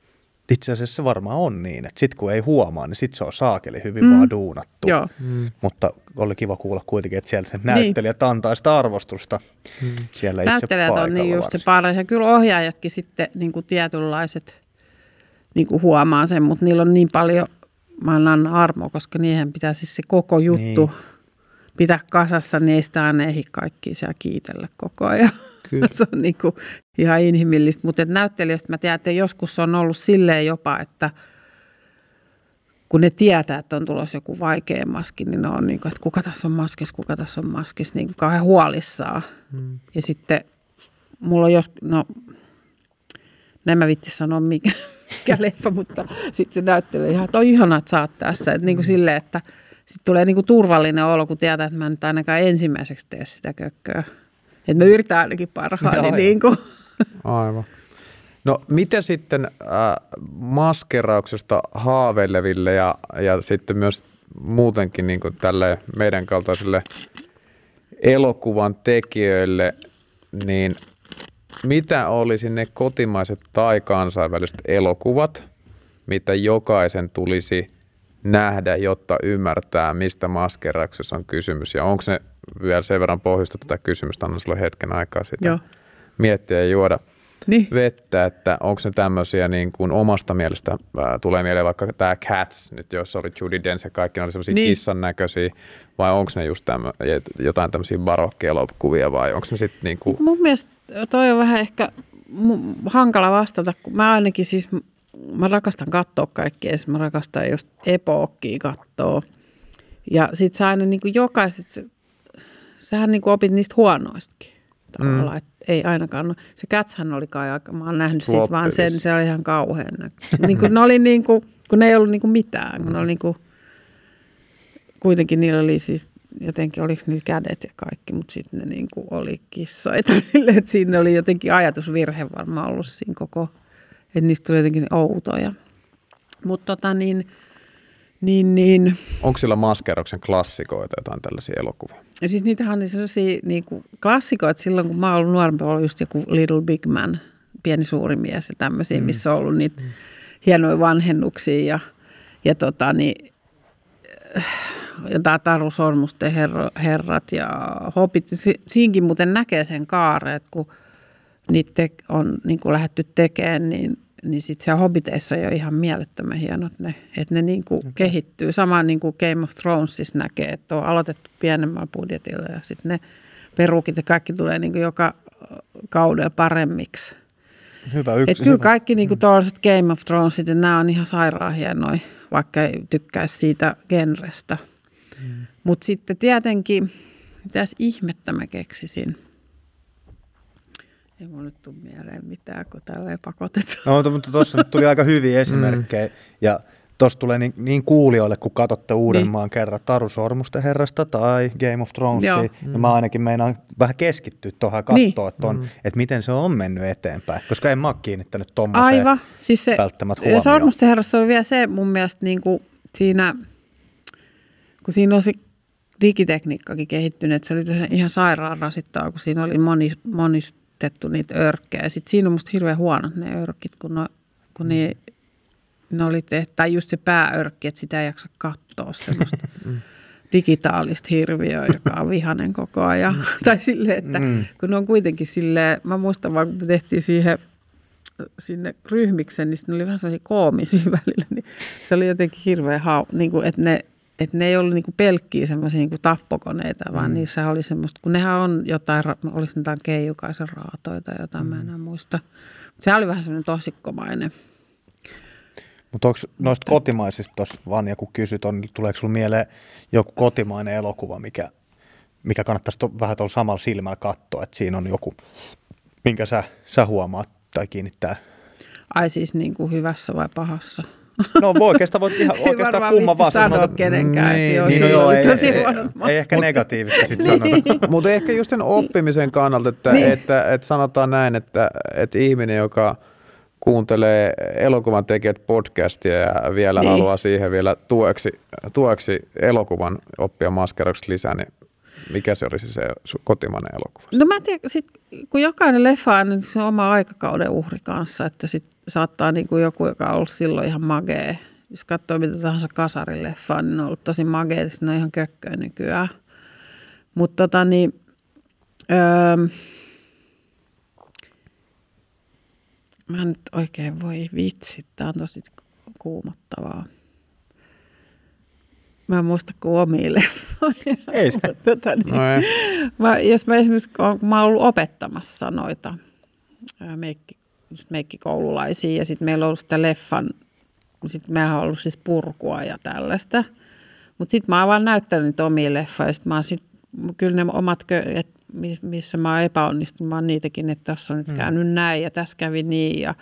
itse asiassa se varmaan on niin, että sitten kun ei huomaa, niin sitten se on saakeli hyvin mm. vaan duunattu. Joo. Mm. Mutta oli kiva kuulla kuitenkin, että siellä se näyttelijät antaa sitä arvostusta mm. siellä itse Näyttelijät on niin just se paras. Ja kyllä ohjaajatkin sitten niin kuin tietynlaiset niin kuin huomaa sen, mutta niillä on niin paljon, mä annan armoa, koska niihin pitää siis se koko juttu Niin. pitää kasassa, niin ei sitä aina ehdi kaikki siellä kiitellä koko ajan. Kyllä. [laughs] se on niin kuin ihan inhimillistä. Mutta näyttelijöistä mä tiedän, että joskus on ollut silleen jopa, että kun ne tietää, että on tulossa joku vaikea maski, niin ne on niin kuin, että kuka tässä on maskissa, kuka tässä on maskissa, niin kuin kauhean huolissaan. Mm. Ja sitten mulla on jos, no, en mä vitti sanoa mikä, mikä leffa, mutta sitten se näyttelee ihan, että on ihanaa, että sä oot tässä. Että niin kuin silleen, että sitten tulee niin kuin turvallinen olo, kun tietää, että mä nyt ainakaan ensimmäiseksi tee sitä kökköä. Että mä yritän ainakin parhaani. Joo, niin kuin. Aivan. No miten sitten äh, maskerauksesta haaveileville ja, ja sitten myös muutenkin niin kuin tälle meidän kaltaisille elokuvan tekijöille, niin mitä olisi ne kotimaiset tai kansainväliset elokuvat, mitä jokaisen tulisi nähdä, jotta ymmärtää, mistä maskerauksessa on kysymys. Ja onko se vielä sen verran pohjusta tätä kysymystä, annan sulle hetken aikaa sitä Joo. miettiä ja juoda Niin. vettä, että onko ne tämmöisiä niin kuin omasta mielestä, ää, tulee mieleen vaikka tämä Cats, nyt jossa oli Judy Dench ja kaikki ne oli semmoisia Niin. kissan näköisiä, vai onko ne just tämmö, jotain tämmöisiä barokkielokuvia vai onko ne sitten niin kuin, Mun mielestä toi on vähän ehkä hankala vastata, kun mä ainakin siis, mä rakastan katsoa kaikkea, mä rakastan just epookkia katsoa. Ja sit sä aina niin kuin jokaiset, sä- sähän niin kuin opit niistä huonoistakin tavallaan, mm. ei ainakaan, no, se Catshän oli kai aika, mä oon nähnyt siitä vaan sen, se oli ihan kauhean näköistä. [laughs] niin kuin ne oli niin kuin, kun ne ei ollut niin kuin mitään, kun ne oli niin kuin, kuitenkin niillä oli siis jotenkin, oliko niillä kädet ja kaikki, mutta sitten ne niin kuin oli kissoja tai [laughs] silleen, että siinä oli jotenkin ajatusvirhe varmaan ollut siinä koko, että niistä tuli jotenkin outoja. Mutta tota niin, niin, niin, onko sillä maskerauksen klassikoita jotain tällaisia elokuvia? ja siis niitähän oli sellaisia niin kuin klassikoita silloin, kun mä oon ollut nuorempi, oli just joku Little Big Man, pieni suuri mies ja tämmöisiä, mm. missä on ollut niitä mm. hienoja vanhennuksia ja, ja tota niin, jotain Taru Sormusten herro, herrat ja hopit. Si- Siinkin muuten näkee sen kaaren, että kun niitä te- on niin kuin lähdetty tekemään, niin, niin sitten siellä Hobbiteissa on jo ihan mielettömän hienot ne, että ne niin kuin okay. kehittyy. Sama niin kuin Game of Thronesissa näkee, että on aloitettu pienemmällä budjetilla ja sitten ne perukit ja kaikki tulee niin kuin joka kaudella paremmiksi. Hyvä yksi. Et kyllä hyvä. kaikki niinku tuollaiset Game of Thronesit, ja nämä on ihan sairaan hienoja, vaikka ei tykkäisi siitä genrestä. Mm. Mutta sitten tietenkin, mitäs ihmettä mä keksisin? Ei mulla nyt tule mieleen mitään, kun tälleen pakotetaan. No, mutta tuossa nyt tuli aika hyviä esimerkkejä. Mm. Ja tuossa tulee niin, niin kuulijoille, kun katsotte Uudenmaan niin. kerran Taru Sormusten herrasta tai Game of Thronesia. Joo. Mm. Ja mä ainakin meinaan vähän keskittyä tuohon ja katsoa, Niin. niin. että, on, mm. että miten se on mennyt eteenpäin. Koska en mä ole kiinnittänyt tuommoiseen Aivan. Siis se, välttämättä ja huomioon. Sormusten herrassa on vielä se mun mielestä niin kuin siinä, kun siinä on se digitekniikkakin kehittynyt, että se oli ihan sairaan rasittaa, kun siinä oli moni, monistettu niitä örkkejä. Sitten siinä on musta hirveän huonot ne örkit, kun ne kun niin, ne oli tehty, tai just se pääörkki, että sitä ei jaksa katsoa semmoista [laughs] digitaalista hirviöä, joka on vihanen koko ajan. [laughs] tai silleen, että mm. kun ne on kuitenkin silleen, mä muistan vaan, kun me tehtiin siihen sinne ryhmiksen, niin ne oli vähän sellaisia koomisia [laughs] välillä, niin se oli jotenkin hirveän hau, niin kuin, että ne, että ne ei ollut niin kuin pelkkiä semmoisia niin kuin tappokoneita, vaan mm. niissä oli semmoista, kun nehän on jotain, olisi jotain keijukaisen raatoja tai jotain, mm. mä en enää muista. Mutta se oli vähän semmoinen tosikkomainen. Mutta onko noista kotimaisista tuossa vaan joku kysyt, on, tuleeko sinulle mieleen joku kotimainen elokuva, mikä, mikä kannattaisi to, vähän tuolla samalla silmällä katsoa, että siinä on joku, minkä sä, sä huomaat tai kiinnittää? Ai siis niin kuin hyvässä vai pahassa? No voi oikeastaan, voit ihan oikeastaan kumma vaan sanoa. kenenkään, niin, niin, no joo, ei, ei, ei, ei, ehkä negatiivista sitten niin. sanota. [laughs] Mutta ehkä just sen oppimisen kannalta, että, niin. että, että, että sanotaan näin, että, että ihminen, joka kuuntelee elokuvan tekijät podcastia ja vielä niin. haluaa siihen vielä tueksi, tueksi elokuvan oppia maskerauksesta lisää, niin mikä se olisi se kotimainen elokuva? No mä tiedän, sit, kun jokainen leffa on niin se oma aikakauden uhri kanssa, että sit saattaa niin kuin joku, joka on ollut silloin ihan magee. Jos katsoo mitä tahansa kasarileffaa, niin ne on ollut tosi magee, ne on ihan kökköä nykyään. Mutta tota niin, öö, mä nyt oikein voi vitsi, tää on tosi kuumottavaa. Mä en muista kuin leffoja. Ei se. [laughs] tota, niin, no ei. Mä, jos mä esimerkiksi, kun mä oon ollut opettamassa noita meikki, meikkikoululaisia ja sitten meillä on ollut sitä leffan, sitten meillä on ollut siis purkua ja tällaista. Mutta sitten mä oon vaan näyttänyt omia leffoja ja sitten mä oon sit, kyllä ne omat, että missä mä oon epäonnistunut, mä oon niitäkin, että tässä on nyt mm. käynyt näin ja tässä kävi niin ja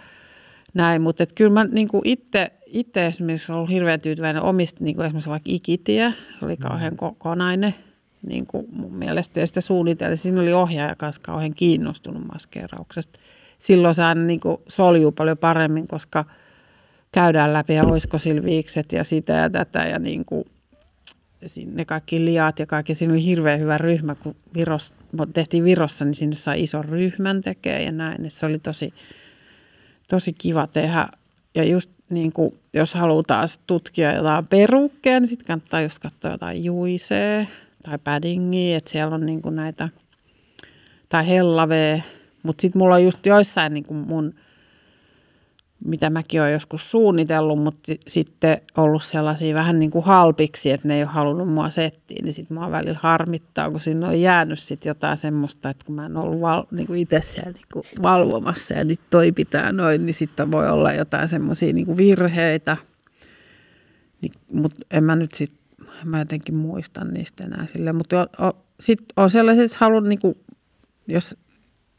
näin. Mutta kyllä mä niin itse itse esimerkiksi ollut hirveän tyytyväinen omista, niin kuin esimerkiksi vaikka Ikitie, se oli kauhean kokonainen niin kuin mun mielestä. Ja sitä suunniteltiin, siinä oli ohjaaja kanssa kauhean kiinnostunut maskeerauksesta. Silloin se aina niin soljuu paljon paremmin, koska käydään läpi ja olisiko sillä viikset ja sitä ja tätä ja niin kuin, ne kaikki liat ja kaikki. Siinä oli hirveän hyvä ryhmä, kun Viros, tehtiin Virossa, niin sinne sai ison ryhmän tekee ja näin. Et se oli tosi, tosi kiva tehdä. Ja just niin kuin, jos halutaan tutkia jotain perukkeja, niin sitten kannattaa just katsoa jotain juisee tai paddingia, että siellä on niin kuin näitä, tai hellavee. Mutta sitten mulla on just joissain niin kuin mun – mitä mäkin olen joskus suunnitellut, mutta sitten ollut sellaisia vähän niin kuin halpiksi, että ne ei ole halunnut mua settiin, niin sitten mua välillä harmittaa, kun siinä on jäänyt sitten jotain semmoista, että kun mä en ollut val, niin kuin itse siellä niin kuin valvomassa ja nyt toi pitää noin, niin sitten voi olla jotain semmoisia niin virheitä. Niin, mutta en mä nyt sitten, mä jotenkin muistan niistä enää silleen, mutta sitten on sellaiset, että haluan niin kuin, jos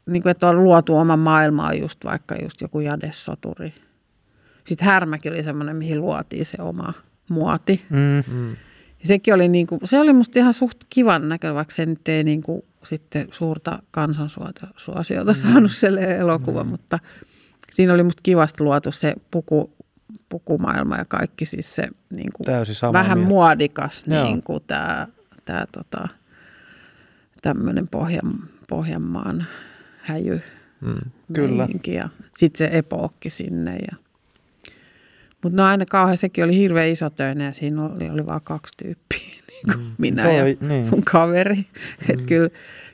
niin kuin, että on luotu oma maailmaa just vaikka just joku jadessoturi. Sitten härmäkin oli semmoinen, mihin luotiin se oma muoti. Mm. Mm. Ja sekin oli, niin kuin, se oli musta ihan suht kivan näköinen, vaikka se nyt ei niin kuin, sitten suurta kansansuosiota mm. saanut se elokuva, mm. mutta siinä oli musta kivasti luotu se puku, pukumaailma ja kaikki siis se niin kuin, vähän mieltä. muodikas niin kuin tämä, tämä tota, tämmöinen Pohjan, Pohjanmaan häjy mm. Kyllä. Ja sitten se epookki sinne. Ja. Mutta no aina kauhean, sekin oli hirveän iso töinen ja siinä oli, oli vain kaksi tyyppiä, [laughs] niin kuin mm. minä Toi, ja niin. mun kaveri. Mm. Että kyllä,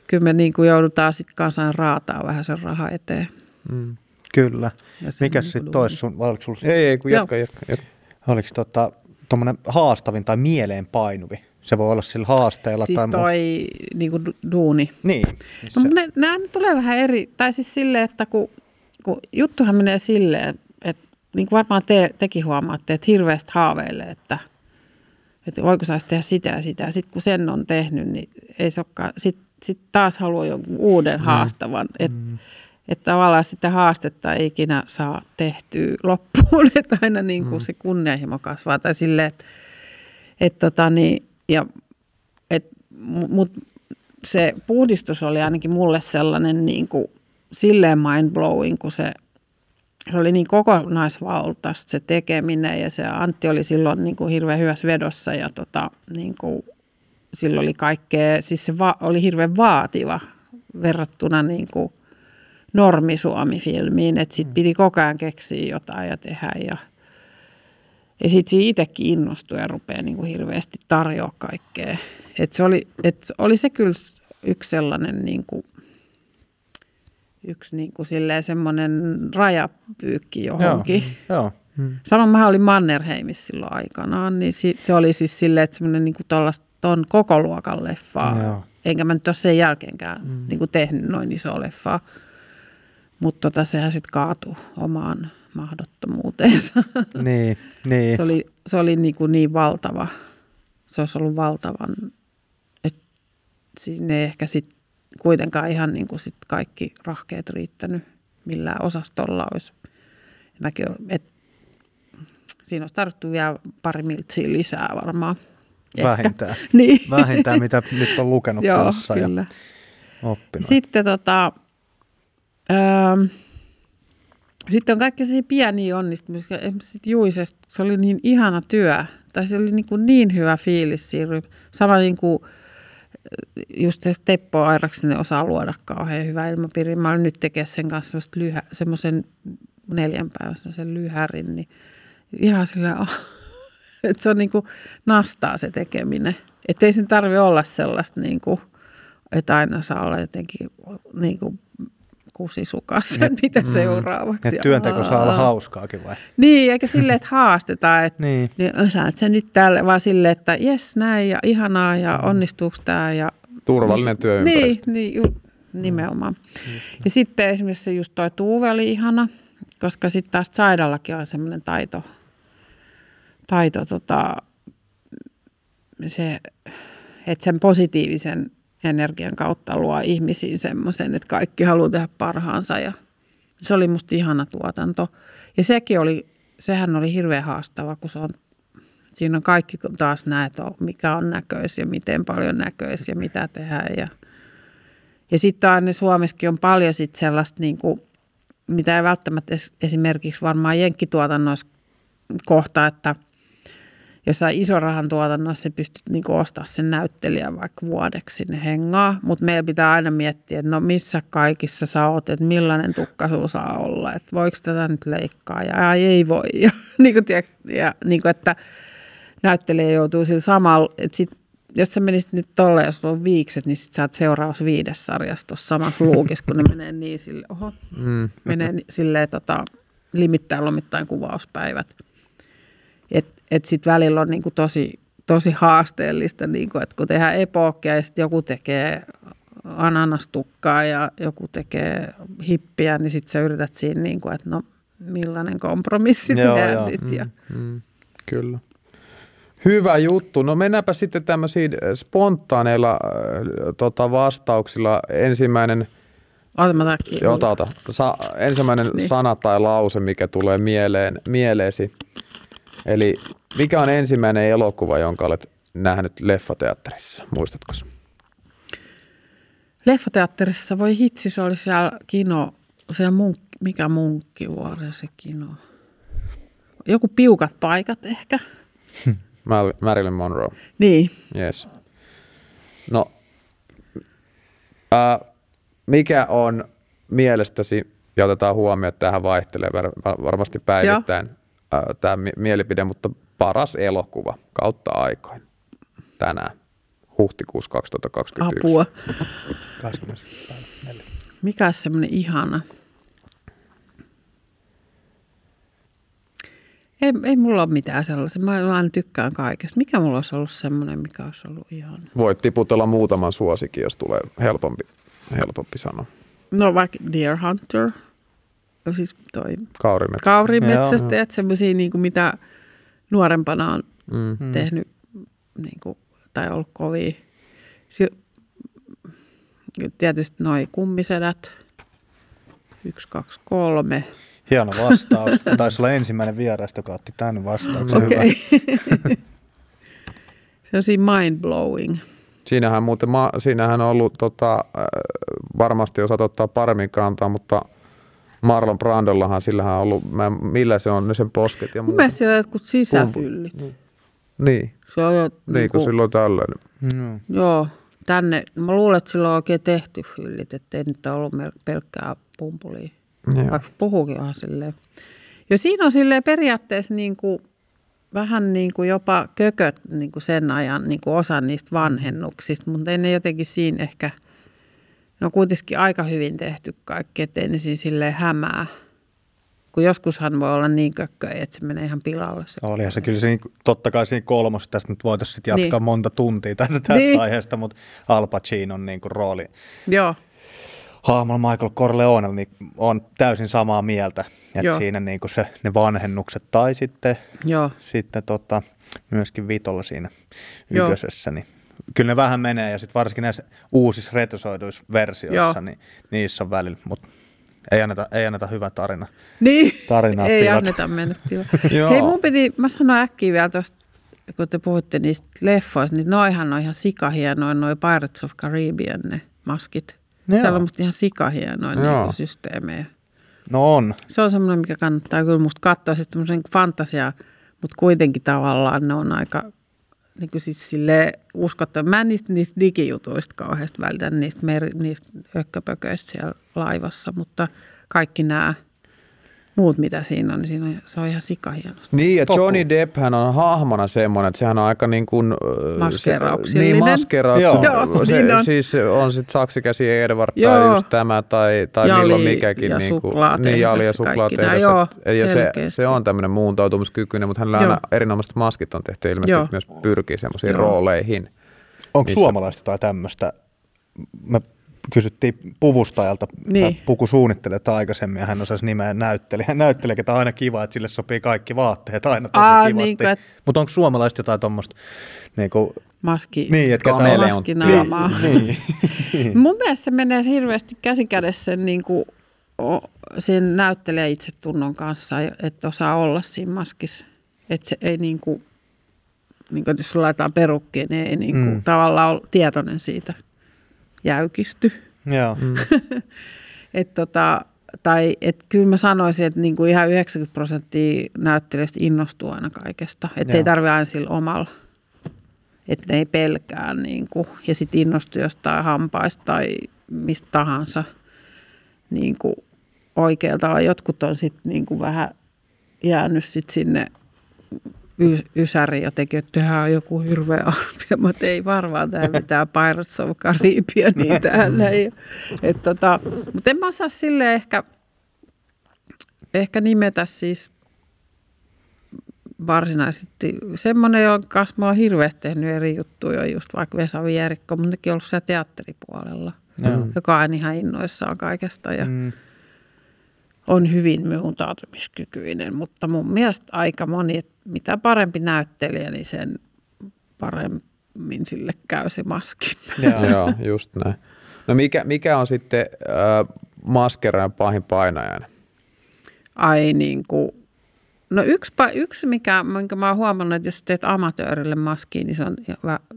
kyllä me niin kuin joudutaan sitten kanssa raataa vähän sen raha eteen. Mm. Kyllä. Mikä niin sitten tois sun, oliko sulla? Ei, ei, kun jatka, jatka, jatka. Oliko tota, haastavin tai mieleen painuvi se voi olla sillä haasteella. Siis tai toi mu- niin kuin duuni. Niin. No, se... ne, nämä tulee vähän eri, tai siis silleen, että kun, kun juttuhan menee silleen, että niin kuin varmaan te, tekin huomaatte, että hirveästi haaveilee, että, että voiko saisi tehdä sitä ja sitä. Sitten kun sen on tehnyt, niin ei se olekaan, sitten sit taas haluaa jonkun uuden mm. haastavan. Että mm. että tavallaan sitä haastetta ei ikinä saa tehtyä loppuun, [laughs] että aina niin kuin mm. se kunnianhimo kasvaa. Tai silleen, että et tota, niin, ja, et, mut se puhdistus oli ainakin mulle sellainen niin kuin, silleen mind-blowing, kun se, se oli niin kokonaisvaltaista se tekeminen ja se Antti oli silloin niin kuin hirveän hyvässä vedossa ja tota, niin kuin, silloin oli kaikkea, siis se va, oli hirveän vaativa verrattuna niin kuin normisuomi-filmiin, että sitten piti koko ajan keksiä jotain ja tehdä ja ja sitten siinä itsekin innostui ja rupeaa niin kuin hirveästi tarjoaa kaikkea. Et se oli, et oli se kyllä yksi sellainen niin kuin, yksi niin kuin silleen semmoinen rajapyykki johonkin. Joo, joo. Sama mä olin Mannerheimissa silloin aikanaan, niin si- se oli siis silleen, että semmoinen niin ton koko luokan leffaa. Joo. Enkä mä nyt ole sen jälkeenkään mm. niin kuin tehnyt noin iso leffaa. Mutta tota, sehän sitten kaatui omaan mahdottomuuteensa. [laughs] Niin, niin. Se oli, se oli niin, kuin niin valtava. Se olisi ollut valtavan, että sinne ei ehkä sit kuitenkaan ihan niin kuin sit kaikki rahkeet riittänyt millään osastolla olisi. Mäkin, et, siinä olisi tarvittu vielä pari miltsiä lisää varmaan. Vähintään. [laughs] Niin. Vähintään, mitä nyt on lukenut Joo, kanssa kyllä. ja oppinut. Sitten tota, öö, sitten on kaikki sellaisia pieniä onnistumisia. Esimerkiksi se oli niin ihana työ. Tai se oli niin, kuin niin hyvä fiilis siinä. Sama niin kuin just se Teppo Airaksinen osaa luoda kauhean hyvä ilmapiiri. Mä olin nyt tekemään sen kanssa lyhä, semmoisen neljän päivän sen lyhärin, niin ihan sillä, oh, [laughs] että se on niin kuin nastaa se tekeminen. Että ei sen tarvi olla sellaista, niin kuin, että aina saa olla jotenkin niin kuin kusisukassa, että mitä seuraavaksi. Et työnteko saa olla Aa. hauskaakin vai? Niin, eikä silleen, että haastetaan, että Niin. niin. niin osaat sä nyt tälle, vaan silleen, että jes näin ja ihanaa ja onnistuuko tämä. Ja, Turvallinen työympäristö. Niin, niin ju, nimenomaan. Ja sitten esimerkiksi se just toi Tuuve oli ihana, koska sitten taas Saidallakin on semmoinen taito, taito tota, se, että sen positiivisen energian kautta luo ihmisiin semmoisen, että kaikki haluaa tehdä parhaansa ja se oli musta ihana tuotanto. Ja sekin oli, sehän oli hirveän haastava, kun se on, siinä on kaikki taas näet, mikä on näköisiä, miten paljon näköisiä, mitä tehdään ja ja sitten aina Suomessakin on paljon sit sellaista, niin kuin, mitä ei välttämättä es, esimerkiksi varmaan jenkkituotannoissa kohta, että jossain isorahan tuotannossa se pystyt niin ostaa sen näyttelijän vaikka vuodeksi sinne hengaa, mutta meidän pitää aina miettiä, että no missä kaikissa sä oot, että millainen tukka sulla saa olla, että voiko tätä nyt leikkaa ja ai, ei voi. [laughs] Ja, niin kuin, tiedät, ja niin kuin, että näyttelijä joutuu sillä samalla, että sit, jos sä menisit nyt tolle, jos sulla on viikset, niin sit sä oot seuraavassa viides sarjassa tuossa samassa luukissa, kun ne menee niin sille, oho, mm. menee silleen tota, limittäin lomittain kuvauspäivät. Et, et sit välillä on niinku tosi, tosi haasteellista, niinku, että kun tehdään epookkia ja sitten joku tekee ananastukkaa ja joku tekee hippiä, niin sitten sä yrität siinä, niinku, että no millainen kompromissi Joo, tehdään joo. nyt. Ja, Mm, kyllä. Hyvä juttu. No mennäänpä sitten tämmöisiin spontaaneilla äh, tota, vastauksilla. Ensimmäinen, Ota mä takia. joo, ota, ota. Sa, ensimmäinen niin. sana tai lause, mikä tulee mieleen, mieleesi. Eli mikä on ensimmäinen elokuva, jonka olet nähnyt leffateatterissa? Muistatko? Leffateatterissa voi hitsi, se oli siellä kino, siellä munk, mikä munkkivuori se kino. Joku piukat paikat ehkä. [laughs] Mar- Marilyn Monroe. Niin, Yes. No, ää, mikä on mielestäsi, ja otetaan huomioon, että tähän vaihtelee var- varmasti päivittäin tämä mielipide, mutta paras elokuva kautta aikoin tänään, huhtikuussa 2021. apua. 20. päivä, neljä. Mikä semmoinen ihana? Ei, ei mulla ole mitään sellaisia. Mä aina tykkään kaikesta. Mikä mulla olisi ollut semmoinen, mikä olisi ollut ihana? Voit tiputella muutaman suosikin, jos tulee helpompi, helpompi sanoa. No vaikka Deer Hunter. Siis toi Kaurimetsä. kaurimetsästäjät, semmoisia niin kuin mitä nuorempana on mm. tehnyt niin kuin, tai ollut kovia. Si- tietysti noi kummisedät. Yksi, kaksi, kolme. Hieno vastaus. [laughs] Taisi olla ensimmäinen vieraista, joka otti tämän vastauksen. Okei. Hyvä. [laughs] Se on siinä mind blowing. Siinähän, muuten, siinähän on ollut tota, äh, varmasti osaat ottaa paremmin kantaa, mutta Marlon Brandollahan sillähän on ollut, mä, millä se on, ne sen posket ja Mun muuta. mielestä siellä on jotkut sisäfyllit. Niin, Se on jo, niin kuin silloin tällainen. No. joo, tänne, mä luulen, että sillä on oikein tehty fyllit, ettei nyt ole ollut pelkkää pumpulia. Joo. Vaikka puhuukin ihan silleen. Ja siinä on silleen periaatteessa niin kuin, vähän niin kuin jopa kököt niin kuin sen ajan niin kuin osa niistä vanhennuksista, mutta ei ne jotenkin siinä ehkä, ne on kuitenkin aika hyvin tehty kaikki, ettei ne siinä silleen hämää. Kun joskushan voi olla niin kökköä, että se menee ihan pilalle. Se. Olihan se kyllä siinä, totta kai siinä kolmos, tästä nyt voitaisiin jatkaa Niin. monta tuntia tästä, tästä Niin. aiheesta, mutta Al Pacinon niin kuin rooli Joo, hahmolla Michael Corleone, niin on täysin samaa mieltä, että Joo. siinä niin kuin se, ne vanhennukset tai sitten, joo, sitten tota, myöskin Vitolla siinä Joo. ykkösessä, niin kyllä ne vähän menee ja sitten varsinkin näissä uusissa retusoiduissa versioissa, Joo. niin niissä on välillä, mutta ei anneta, ei anneta hyvä tarina. Niin, Tarinaa ei pilata. anneta mennä. [laughs] Joo. Hei, mun piti, mä sanoin äkkiä vielä tuosta, kun te puhutte niistä leffoista, niin noihan on ihan sikahienoja, noi Pirates of Caribbean ne maskit. Joo. Siellä on musta ihan sikahienoja niin systeemejä. No on. Se on semmoinen, mikä kannattaa kyllä musta katsoa, siis tämmöisen fantasiaa, mutta kuitenkin tavallaan ne on aika niin kuin siis silleen uskottava. Mä en niistä, niistä digijutuista kauheasti välitä, niistä, meri, niistä ökköpököistä siellä laivassa, mutta kaikki nämä muut, mitä siinä on, niin siinä on, se on ihan sikahienosti. Niin, ja. Johnny Depphän on hahmona semmoinen, että sehän on aika niin kuin... Maskeerauksellinen. Niin, maskeerauksellinen. Joo, se, niin on. Siis on sitten saksikäsi Edward tai Joo. just tämä tai, tai Jali milloin mikäkin. ja niin kuin, Niin, jali ja suklaatehdas. joo, ja se, selkeästi. se on tämmöinen muuntautumiskykyinen, mutta hänellä Joo. aina erinomaiset maskit on tehty ilmeisesti Joo. myös pyrkii semmoisiin Joo. rooleihin. Onko Missä- suomalaista tai tämmöistä? Me kysyttiin puvustajalta, Niin. niin. pukusuunnittelijata aikaisemmin, ja hän osasi nimeä näyttelijä. [laughs] Näyttelijä, ketä on aina kiva, että sille sopii kaikki vaatteet aina tosi Aa, kivasti. niin kuin, et- Mutta onko suomalaista jotain tuommoista, niin kuin, Maski, niin, että ketä on... Maskinaamaa. Niin, [laughs] niin. [laughs] Mun mielestä se menee hirveästi käsikädessä sen, niin kuin, sen näyttelijä itsetunnon kanssa, että osaa olla siinä maskissa. Että se ei niin kuin, niin kuin, että jos sulla laitetaan perukkiin, niin ei niin kuin. Mm. tavallaan ole tietoinen siitä jäykisty. Joo. Mm. [laughs] Et tota, tai et kyllä mä sanoisin, että niinku ihan 90 prosenttia näyttelijöistä innostuu aina kaikesta. Että ei tarvitse aina sillä omalla. Että ne ei pelkää niinku, ja sitten innostuu jostain hampaista tai mistä tahansa niinku, oikealta. Jotkut on sitten niinku vähän jäänyt sit sinne ysäri jotenkin, että tehdään joku hirveä arvio, mutta ei varmaan tämä mitään Pirates of Caribbean, niin täällä ei. Et tota, mutta en mä osaa sille ehkä, ehkä nimetä siis varsinaisesti semmoinen, jonka kanssa mä oon hirveästi tehnyt eri juttuja, just vaikka Vesa Vierikko, mutta nekin on ollut siellä teatteripuolella, Joo. joka on ihan innoissaan kaikesta ja Mm. On hyvin muuntautumiskykyinen, mutta mun mielestä aika moni, että mitä parempi näyttelijä, niin sen paremmin sille käy se maski. [laughs] Joo. Joo, just näin. No mikä, mikä on sitten äh, maskeran pahin painajainen? Ai niin kuin, no yksi, pa- yksi mikä, minkä mä oon huomannut, että jos teet amatöörille maskiin, niin se on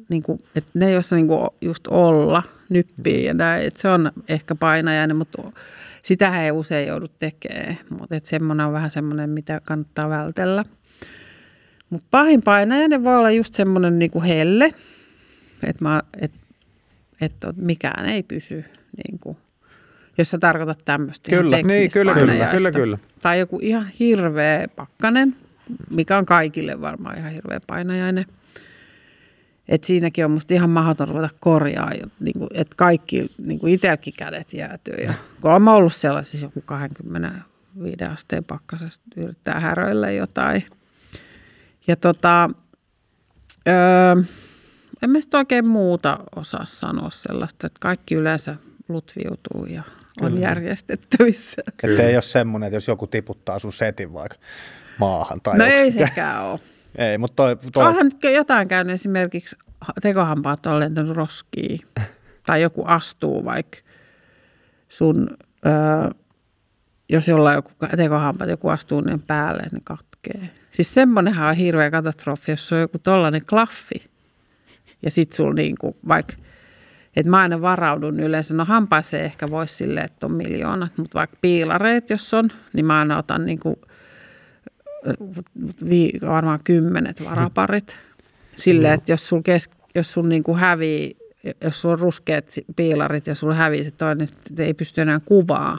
niin kuin, että ne jos niin kuin just olla, nyppiä ja näin, että se on ehkä painajainen, mutta sitähän ei usein joudu tekemään, mutta että semmoinen on vähän semmoinen, mitä kannattaa vältellä. Mutta pahin painajainen voi olla just semmoinen niin kuin helle, että et, et, mikään ei pysy niin kuin, jos sä tarkoitat tämmöistä ihan Kyllä, niin, kyllä, kyllä, kyllä, kyllä. Tai joku ihan hirveä pakkanen, mikä on kaikille varmaan ihan hirveä painajainen. Et siinäkin on musta ihan mahdoton ruveta korjaa, niin että kaikki niin kuin itselläkin kädet jäätyy. Ja, [laughs] kun olen ollut sellaisissa joku 25 asteen pakkasesta, yrittää häröillä jotain. Ja tota, öö, en mä sit oikein muuta osaa sanoa sellaista, että kaikki yleensä lutviutuu ja on järjestettävissä. Että ei ole semmoinen, että jos joku tiputtaa sun setin vaikka maahan. Tai No joku- ei sekään ole. Ei, mutta toi, toi Onhan nyt jotain käynyt esimerkiksi ha- tekohampaat on lentänyt roskiin. [laughs] tai joku astuu vaikka sun, öö, jos jollain joku tekohampaat, joku astuu niin päälle, ne katkee. Siis semmonenhan on hirveä katastrofi, jos on joku tollainen klaffi. Ja sit sulla niinku vaikka, että mä aina varaudun yleensä, no hampaaseen ehkä voisi silleen, että on miljoonat, mutta vaikka piilareet jos on, niin mä aina otan niinku vi, varmaan kymmenet varaparit. Silleen, että jos sul, kes, jos sul niinku hävii jos sulla on ruskeat piilarit ja sulla hävii se toinen, niin ei pysty enää kuvaa.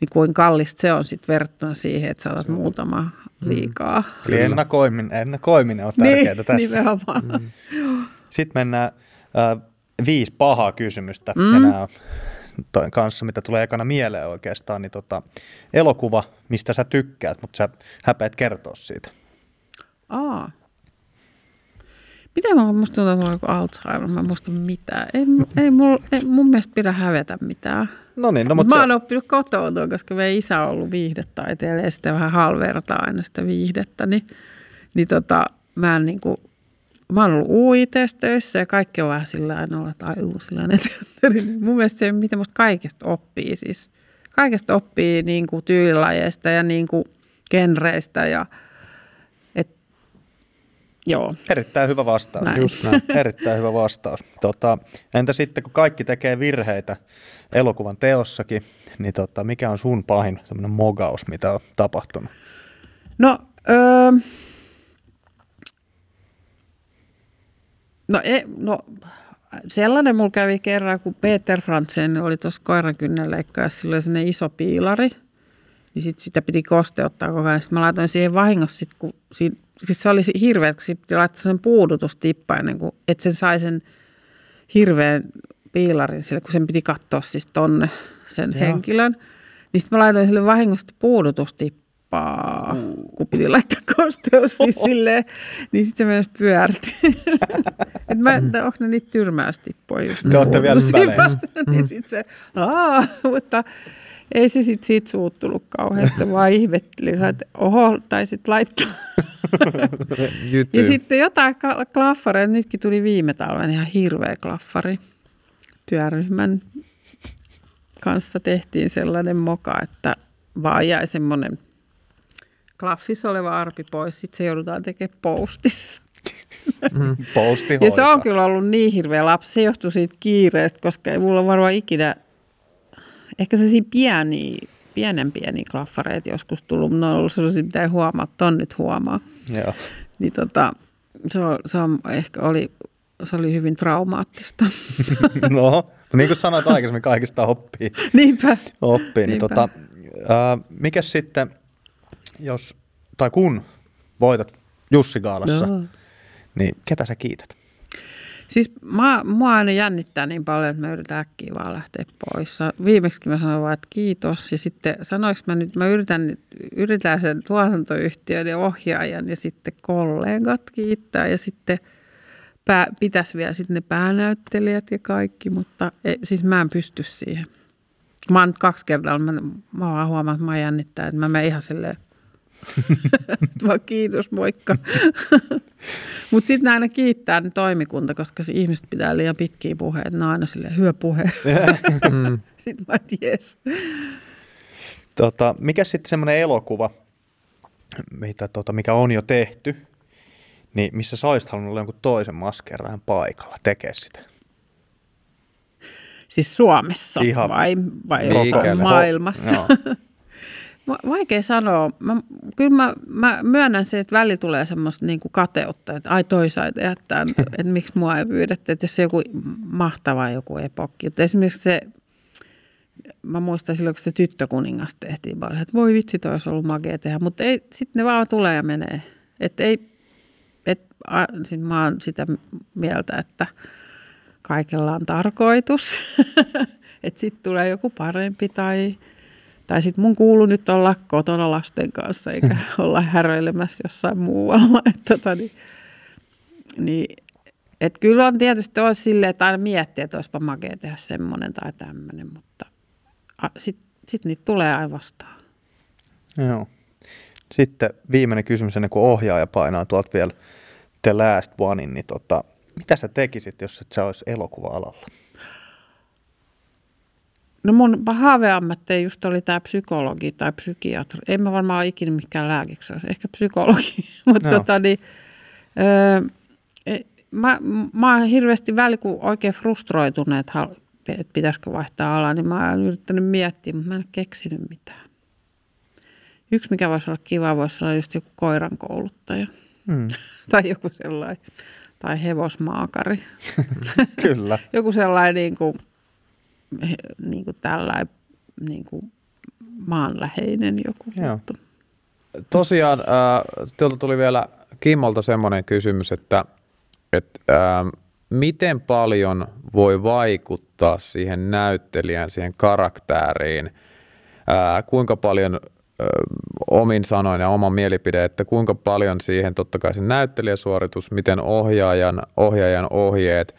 Niin kuin kallista se on sitten verrattuna siihen, että saatat muutama liikaa. Eli ennakoiminen, ennakoiminen on tärkeää niin, tässä. nimenomaan. Mm. Sitten mennään äh, viisi pahaa kysymystä mm. enää toi kanssa, mitä tulee ekana mieleen oikeastaan, niin tota, elokuva, mistä sä tykkäät, mutta sä häpeät kertoa siitä. Aa. Mitä mä musta tuntuu, että mulla on Alzheimer, mä en muista mitään. Ei, ei, mul, ei mun mielestä pidä hävetä mitään. No niin, no Mut mutta mä se, oon oppinut kotoutua, koska meidän isä on ollut viihdetaiteilija ja sitten vähän halvertaa aina sitä viihdettä. Niin, niin tota, mä, en mä oon ollut UITs töissä ja kaikki on vähän sillä lailla, että ai uusilainen teatteri. Niin Mun mielestä se, miten musta kaikesta oppii siis. Kaikesta oppii niin kuin tyylilajeista ja niin kuin genreistä ja et, joo. erittäin hyvä vastaus. Näin. Just näin. [laughs] erittäin hyvä vastaus. Tota, entä sitten, kun kaikki tekee virheitä elokuvan teossakin, niin tota, mikä on sun pahin semmoinen mogaus, mitä on tapahtunut? No, öö, no, e, no sellainen mulla kävi kerran, kun Peter Frantzen oli tuossa koirakynnänleikkaajassa, sillä oli sellainen iso piilari, niin sit sitä piti kosteuttaa koko ajan. Sitten mä laitoin siihen vahingossa, sit, kun siinä, siis se oli hirveä, kun siitä piti laittaa sen puudutustippa ennen kuin, että sen sai sen hirveän piilarin sille, kun sen piti katsoa siis tonne sen Joo. henkilön. Niin sitten mä laitoin sille vahingossa puudutustippaa, kun piti laittaa kosteus siis silleen, niin sitten se myös pyörti. [laughs] Et mä, että onko ne niitä tyrmäystippoja ne Te ootte vielä puudutustippat? [laughs] niin sitten se, aa, mutta ei se sitten siitä suuttunut kauheasti, se vaan ihmetteli, että oho, taisit laittaa. [laughs] Jyty. Ja sitten jotain klaffareita, nytkin tuli viime talven ihan hirveä klaffari. Työryhmän kanssa tehtiin sellainen moka, että vaan jäi semmoinen klaffis oleva arpi pois, sitten se joudutaan tekemään postissa. Posti [laughs] Ja se on kyllä ollut niin hirveä lapsi, se johtuu siitä kiireestä, koska ei mulla varmaan ikinä, ehkä se pieni, pienen pieni klaffareita joskus tullut, mutta ne on ollut sellaisia, mitä ei huomaa, ton nyt huomaa. Joo. Niin tota, se, on, se on, ehkä oli, se oli hyvin traumaattista. [laughs] No, niin kuin sanoit aikaisemmin, kaikista oppii. Niinpä. oppii niin Niinpä. tota, ää, mikä sitten, jos, tai kun voitat Jussi Gaalassa, Joo. niin ketä sä kiität? Siis mä, mua aina jännittää niin paljon, että mä yritän äkkiä vaan lähteä pois. Viimeksi mä sanoin vaan, että kiitos. Ja sitten sanoinko mä nyt, mä yritän, yritän sen tuotantoyhtiön ja ohjaajan ja sitten kollegat kiittää. Ja sitten pää, pitäisi vielä sitten ne päänäyttelijät ja kaikki, mutta ei, siis mä en pysty siihen. Mä oon nyt kaksi kertaa, mä, mä vaan huomaan, että mä jännittää, että mä menen ihan silleen, vaan kiitos, moikka. [laughs] Mutta sitten aina kiittää ne toimikunta, koska se ihmiset pitää liian pitkiä puheita. Ne on aina silleen, hyvä puhe. [laughs] sitten mä et jes. Tota, mikä sitten semmoinen elokuva, mitä, tota, mikä on jo tehty, niin missä sä olisit halunnut olla jonkun toisen maskeraajan paikalla tekee sitä? Siis Suomessa Ihan vai, vai jossain maailmassa? Joo. [laughs] Va- Vaikea sanoa. Mä, kyllä mä, mä myönnän se, että väli tulee semmoista niin kuin kateutta, että ai toi sai tehdä tämän, että miksi mua ei pyydetty, että jos se joku mahtava joku epokki. Että esimerkiksi se, mä muistan silloin, kun se tyttökuningas tehtiin paljon, että voi vitsi, toi olisi ollut makea tehdä, mutta ei, sitten ne vaan tulee ja menee. Että ei, et, a, siis mä oon sitä mieltä, että kaikella on tarkoitus, [laughs] että sitten tulee joku parempi tai, tai sitten mun kuuluu nyt olla kotona lasten kanssa eikä [laughs] olla häröilemässä jossain muualla. [laughs] Et tota, niin, niin, et kyllä on tietysti olisi silleen, että aina miettii, että olisipa makea tehdä semmoinen tai tämmöinen, mutta sitten sit niitä tulee aina vastaan. Joo. Sitten viimeinen kysymys ennen kuin ohjaaja painaa tuolta vielä The Last Onein, niin tota, mitä sä tekisit, jos et sä olisi elokuva-alalla? No mun haaveammatti just oli tämä psykologi tai psykiatri. En mä varmaan ole ikinä mikään lääkiksi. Ehkä psykologi. [laughs] Mutta Joo. tota niin, öö, mä, mä oon hirveästi väli, kun oikein frustroitunut, että että pitäisikö vaihtaa alaa, niin mä oon yrittänyt miettiä, mutta mä en ole keksinyt mitään. Yksi, mikä voisi olla kiva, voisi olla just joku koiran kouluttaja Hmm. [laughs] tai joku sellainen. tai hevosmaakari. [laughs] Kyllä. Joku sellainen niin kuin, niin kuin tällainen niin kuin maanläheinen joku Joo. juttu. Tosiaan, äh, tuolta tuli vielä Kimmolta semmoinen kysymys, että, että äh, miten paljon voi vaikuttaa siihen näyttelijän, siihen karaktääriin, äh, kuinka paljon äh, omin sanoin ja oman mielipide, että kuinka paljon siihen totta kai se näyttelijäsuoritus, miten ohjaajan, ohjaajan ohjeet,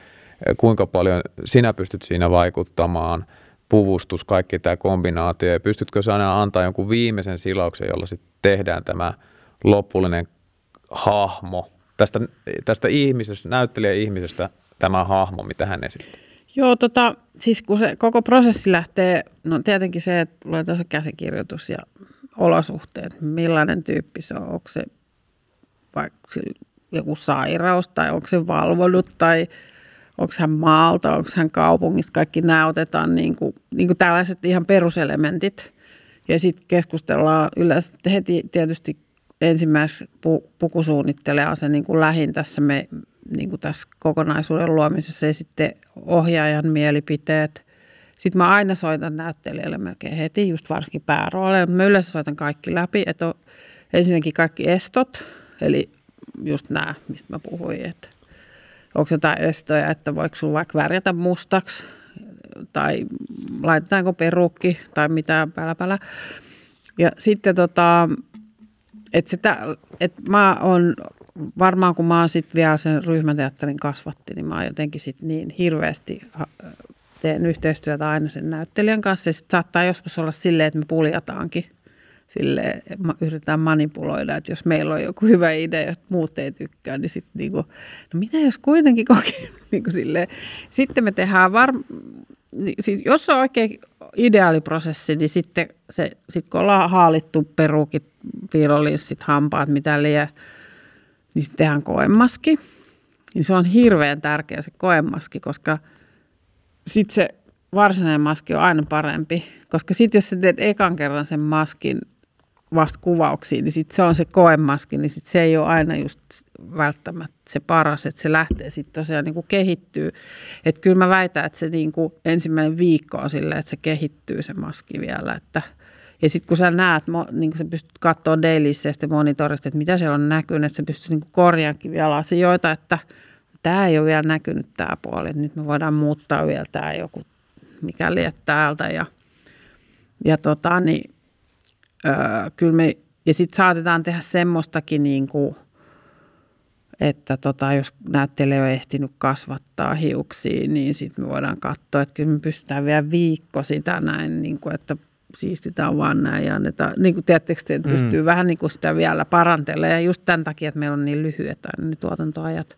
kuinka paljon sinä pystyt siinä vaikuttamaan, puvustus, kaikki tämä kombinaatio, ja pystytkö sä aina antaa jonkun viimeisen silauksen, jolla sitten tehdään tämä lopullinen hahmo, tästä, tästä ihmisestä, näyttelijä-ihmisestä tämä hahmo, mitä hän esittää. Joo, tota, siis kun se koko prosessi lähtee, no tietenkin se, että luetaan se käsikirjoitus ja olosuhteet, millainen tyyppi se on, onko se vaikka joku sairaus tai onko se valvonut tai onko hän maalta, onko hän kaupungista, kaikki nämä otetaan niin kuin, niin kuin tällaiset ihan peruselementit. Ja sitten keskustellaan yleensä heti tietysti ensimmäiseksi pu, pukusuunnittelijaa se niin kuin lähin tässä, me, niin kuin tässä kokonaisuuden luomisessa ja sitten ohjaajan mielipiteet. Sitten mä aina soitan näyttelijälle melkein heti, just varsinkin päärooleille. Mä yleensä soitan kaikki läpi, että on ensinnäkin kaikki estot, eli just nämä, mistä mä puhuin, että onko jotain estoja, että voiko sun vaikka värjätä mustaksi tai laitetaanko perukki tai mitä päällä päällä. Ja sitten tota, että sitä, että mä oon varmaan kun mä oon sit vielä sen ryhmäteatterin kasvatti, niin mä oon jotenkin sit niin hirveästi teen yhteistyötä aina sen näyttelijän kanssa. Ja sit saattaa joskus olla silleen, että me puljataankin sille yritetään manipuloida, että jos meillä on joku hyvä idea, että muut ei tykkää, niin sitten niinku, no mitä jos kuitenkin kokee, [laughs] niinku silleen. Sitten me tehdään varm... Niin, siis jos on oikein ideaaliprosessi, niin sitten se, sit kun ollaan haalittu perukit, piirolinssit, hampaat, mitä liian, niin sitten tehdään koemaski. Niin se on hirveän tärkeä se koemaski, koska sitten se varsinainen maski on aina parempi. Koska sitten jos sä teet ekan kerran sen maskin vasta kuvauksiin, niin sitten se on se koemaski, niin sit se ei ole aina just välttämättä se paras, että se lähtee sitten tosiaan niin kuin kehittyy. Että kyllä mä väitän, että se niin kuin ensimmäinen viikko on silleen, että se kehittyy se maski vielä, että ja sitten kun sä näet, niin kun sä pystyt katsoa dailissä ja sitten monitorista, että mitä siellä on näkynyt, että sä pystyt niin korjaankin vielä asioita, että tämä ei ole vielä näkynyt tämä puoli, että nyt me voidaan muuttaa vielä tämä joku mikäli että täältä ja, ja tota, niin, öö, kyllä me, ja sitten saatetaan tehdä semmoistakin niin kuin, että tota, jos näyttelijä on ehtinyt kasvattaa hiuksia, niin sitten me voidaan katsoa, että kyllä me pystytään vielä viikko sitä näin, niin kuin, että siistitään vaan näin ja annetaan, niin kuin tiedättekö, että pystyy mm. vähän niin kuin sitä vielä parantelemaan ja just tämän takia, että meillä on niin lyhyet aina ne tuotantoajat.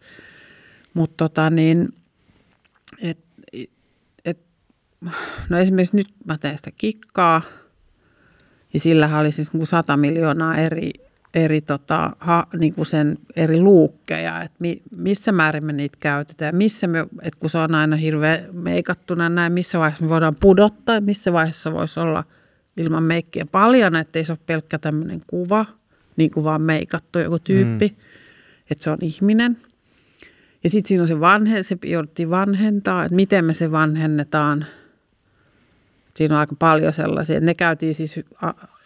Mutta tota niin, et, et, no esimerkiksi nyt mä teen sitä kikkaa ja sillähän oli siis 100 miljoonaa eri, eri, tota, ha, niin kuin sen eri luukkeja, että mi, missä määrin me niitä käytetään, missä me, että kun se on aina hirveän meikattuna näin, missä vaiheessa me voidaan pudottaa missä vaiheessa voisi olla ilman meikkiä paljon, että ei se ole pelkkä tämmöinen kuva, niin kuin vaan meikattu joku tyyppi, mm. että se on ihminen. Ja sitten siinä on se vanhe, se jouduttiin vanhentaa, että miten me se vanhennetaan. Siinä on aika paljon sellaisia. Ne käytiin siis,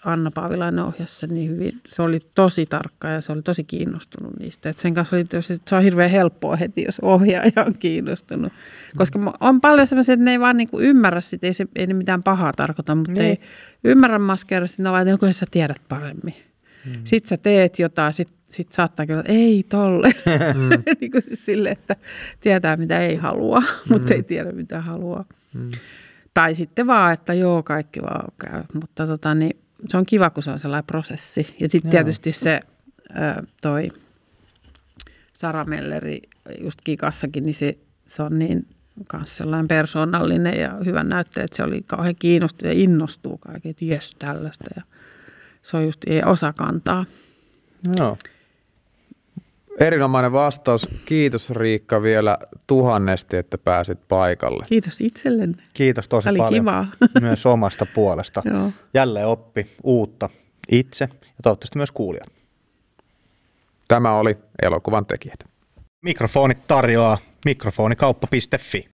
Anna Paavilainen ohjassa niin hyvin. Se oli tosi tarkka ja se oli tosi kiinnostunut niistä. Et sen kanssa oli, se on hirveän helppoa heti, jos ohjaaja on kiinnostunut. Koska on paljon sellaisia, että ne ei vaan niinku ymmärrä sitä, ei, se, ei ne mitään pahaa tarkoita, mutta niin. ei ymmärrä maskeera, sitten ne vaan, että joku sä tiedät paremmin. Hmm. Sitten sä teet jotain, sitten sit saattaa kyllä, että ei tolle. Mm. [laughs] niin kuin siis sille, että tietää mitä ei halua, mm. [laughs] mutta ei tiedä mitä haluaa. Mm. Tai sitten vaan, että joo, kaikki vaan käy. Mutta tota, niin, se on kiva, kun se on sellainen prosessi. Ja sitten tietysti se toi Sara Melleri just Kikassakin, niin se, se on niin kanssa sellainen persoonallinen ja hyvä näyttää, että se oli kauhean kiinnostunut ja innostuu kaiken, että jes tällaista. Ja se on just ei osa kantaa. No. Erinomainen vastaus. Kiitos Riikka vielä tuhannesti, että pääsit paikalle. Kiitos itsellenne. Kiitos tosi oli paljon kivaa. [laughs] myös omasta puolesta. [laughs] Joo. Jälleen oppi uutta itse ja toivottavasti myös kuulijat. Tämä oli elokuvan tekijät. Mikrofonit tarjoaa mikrofonikauppa.fi.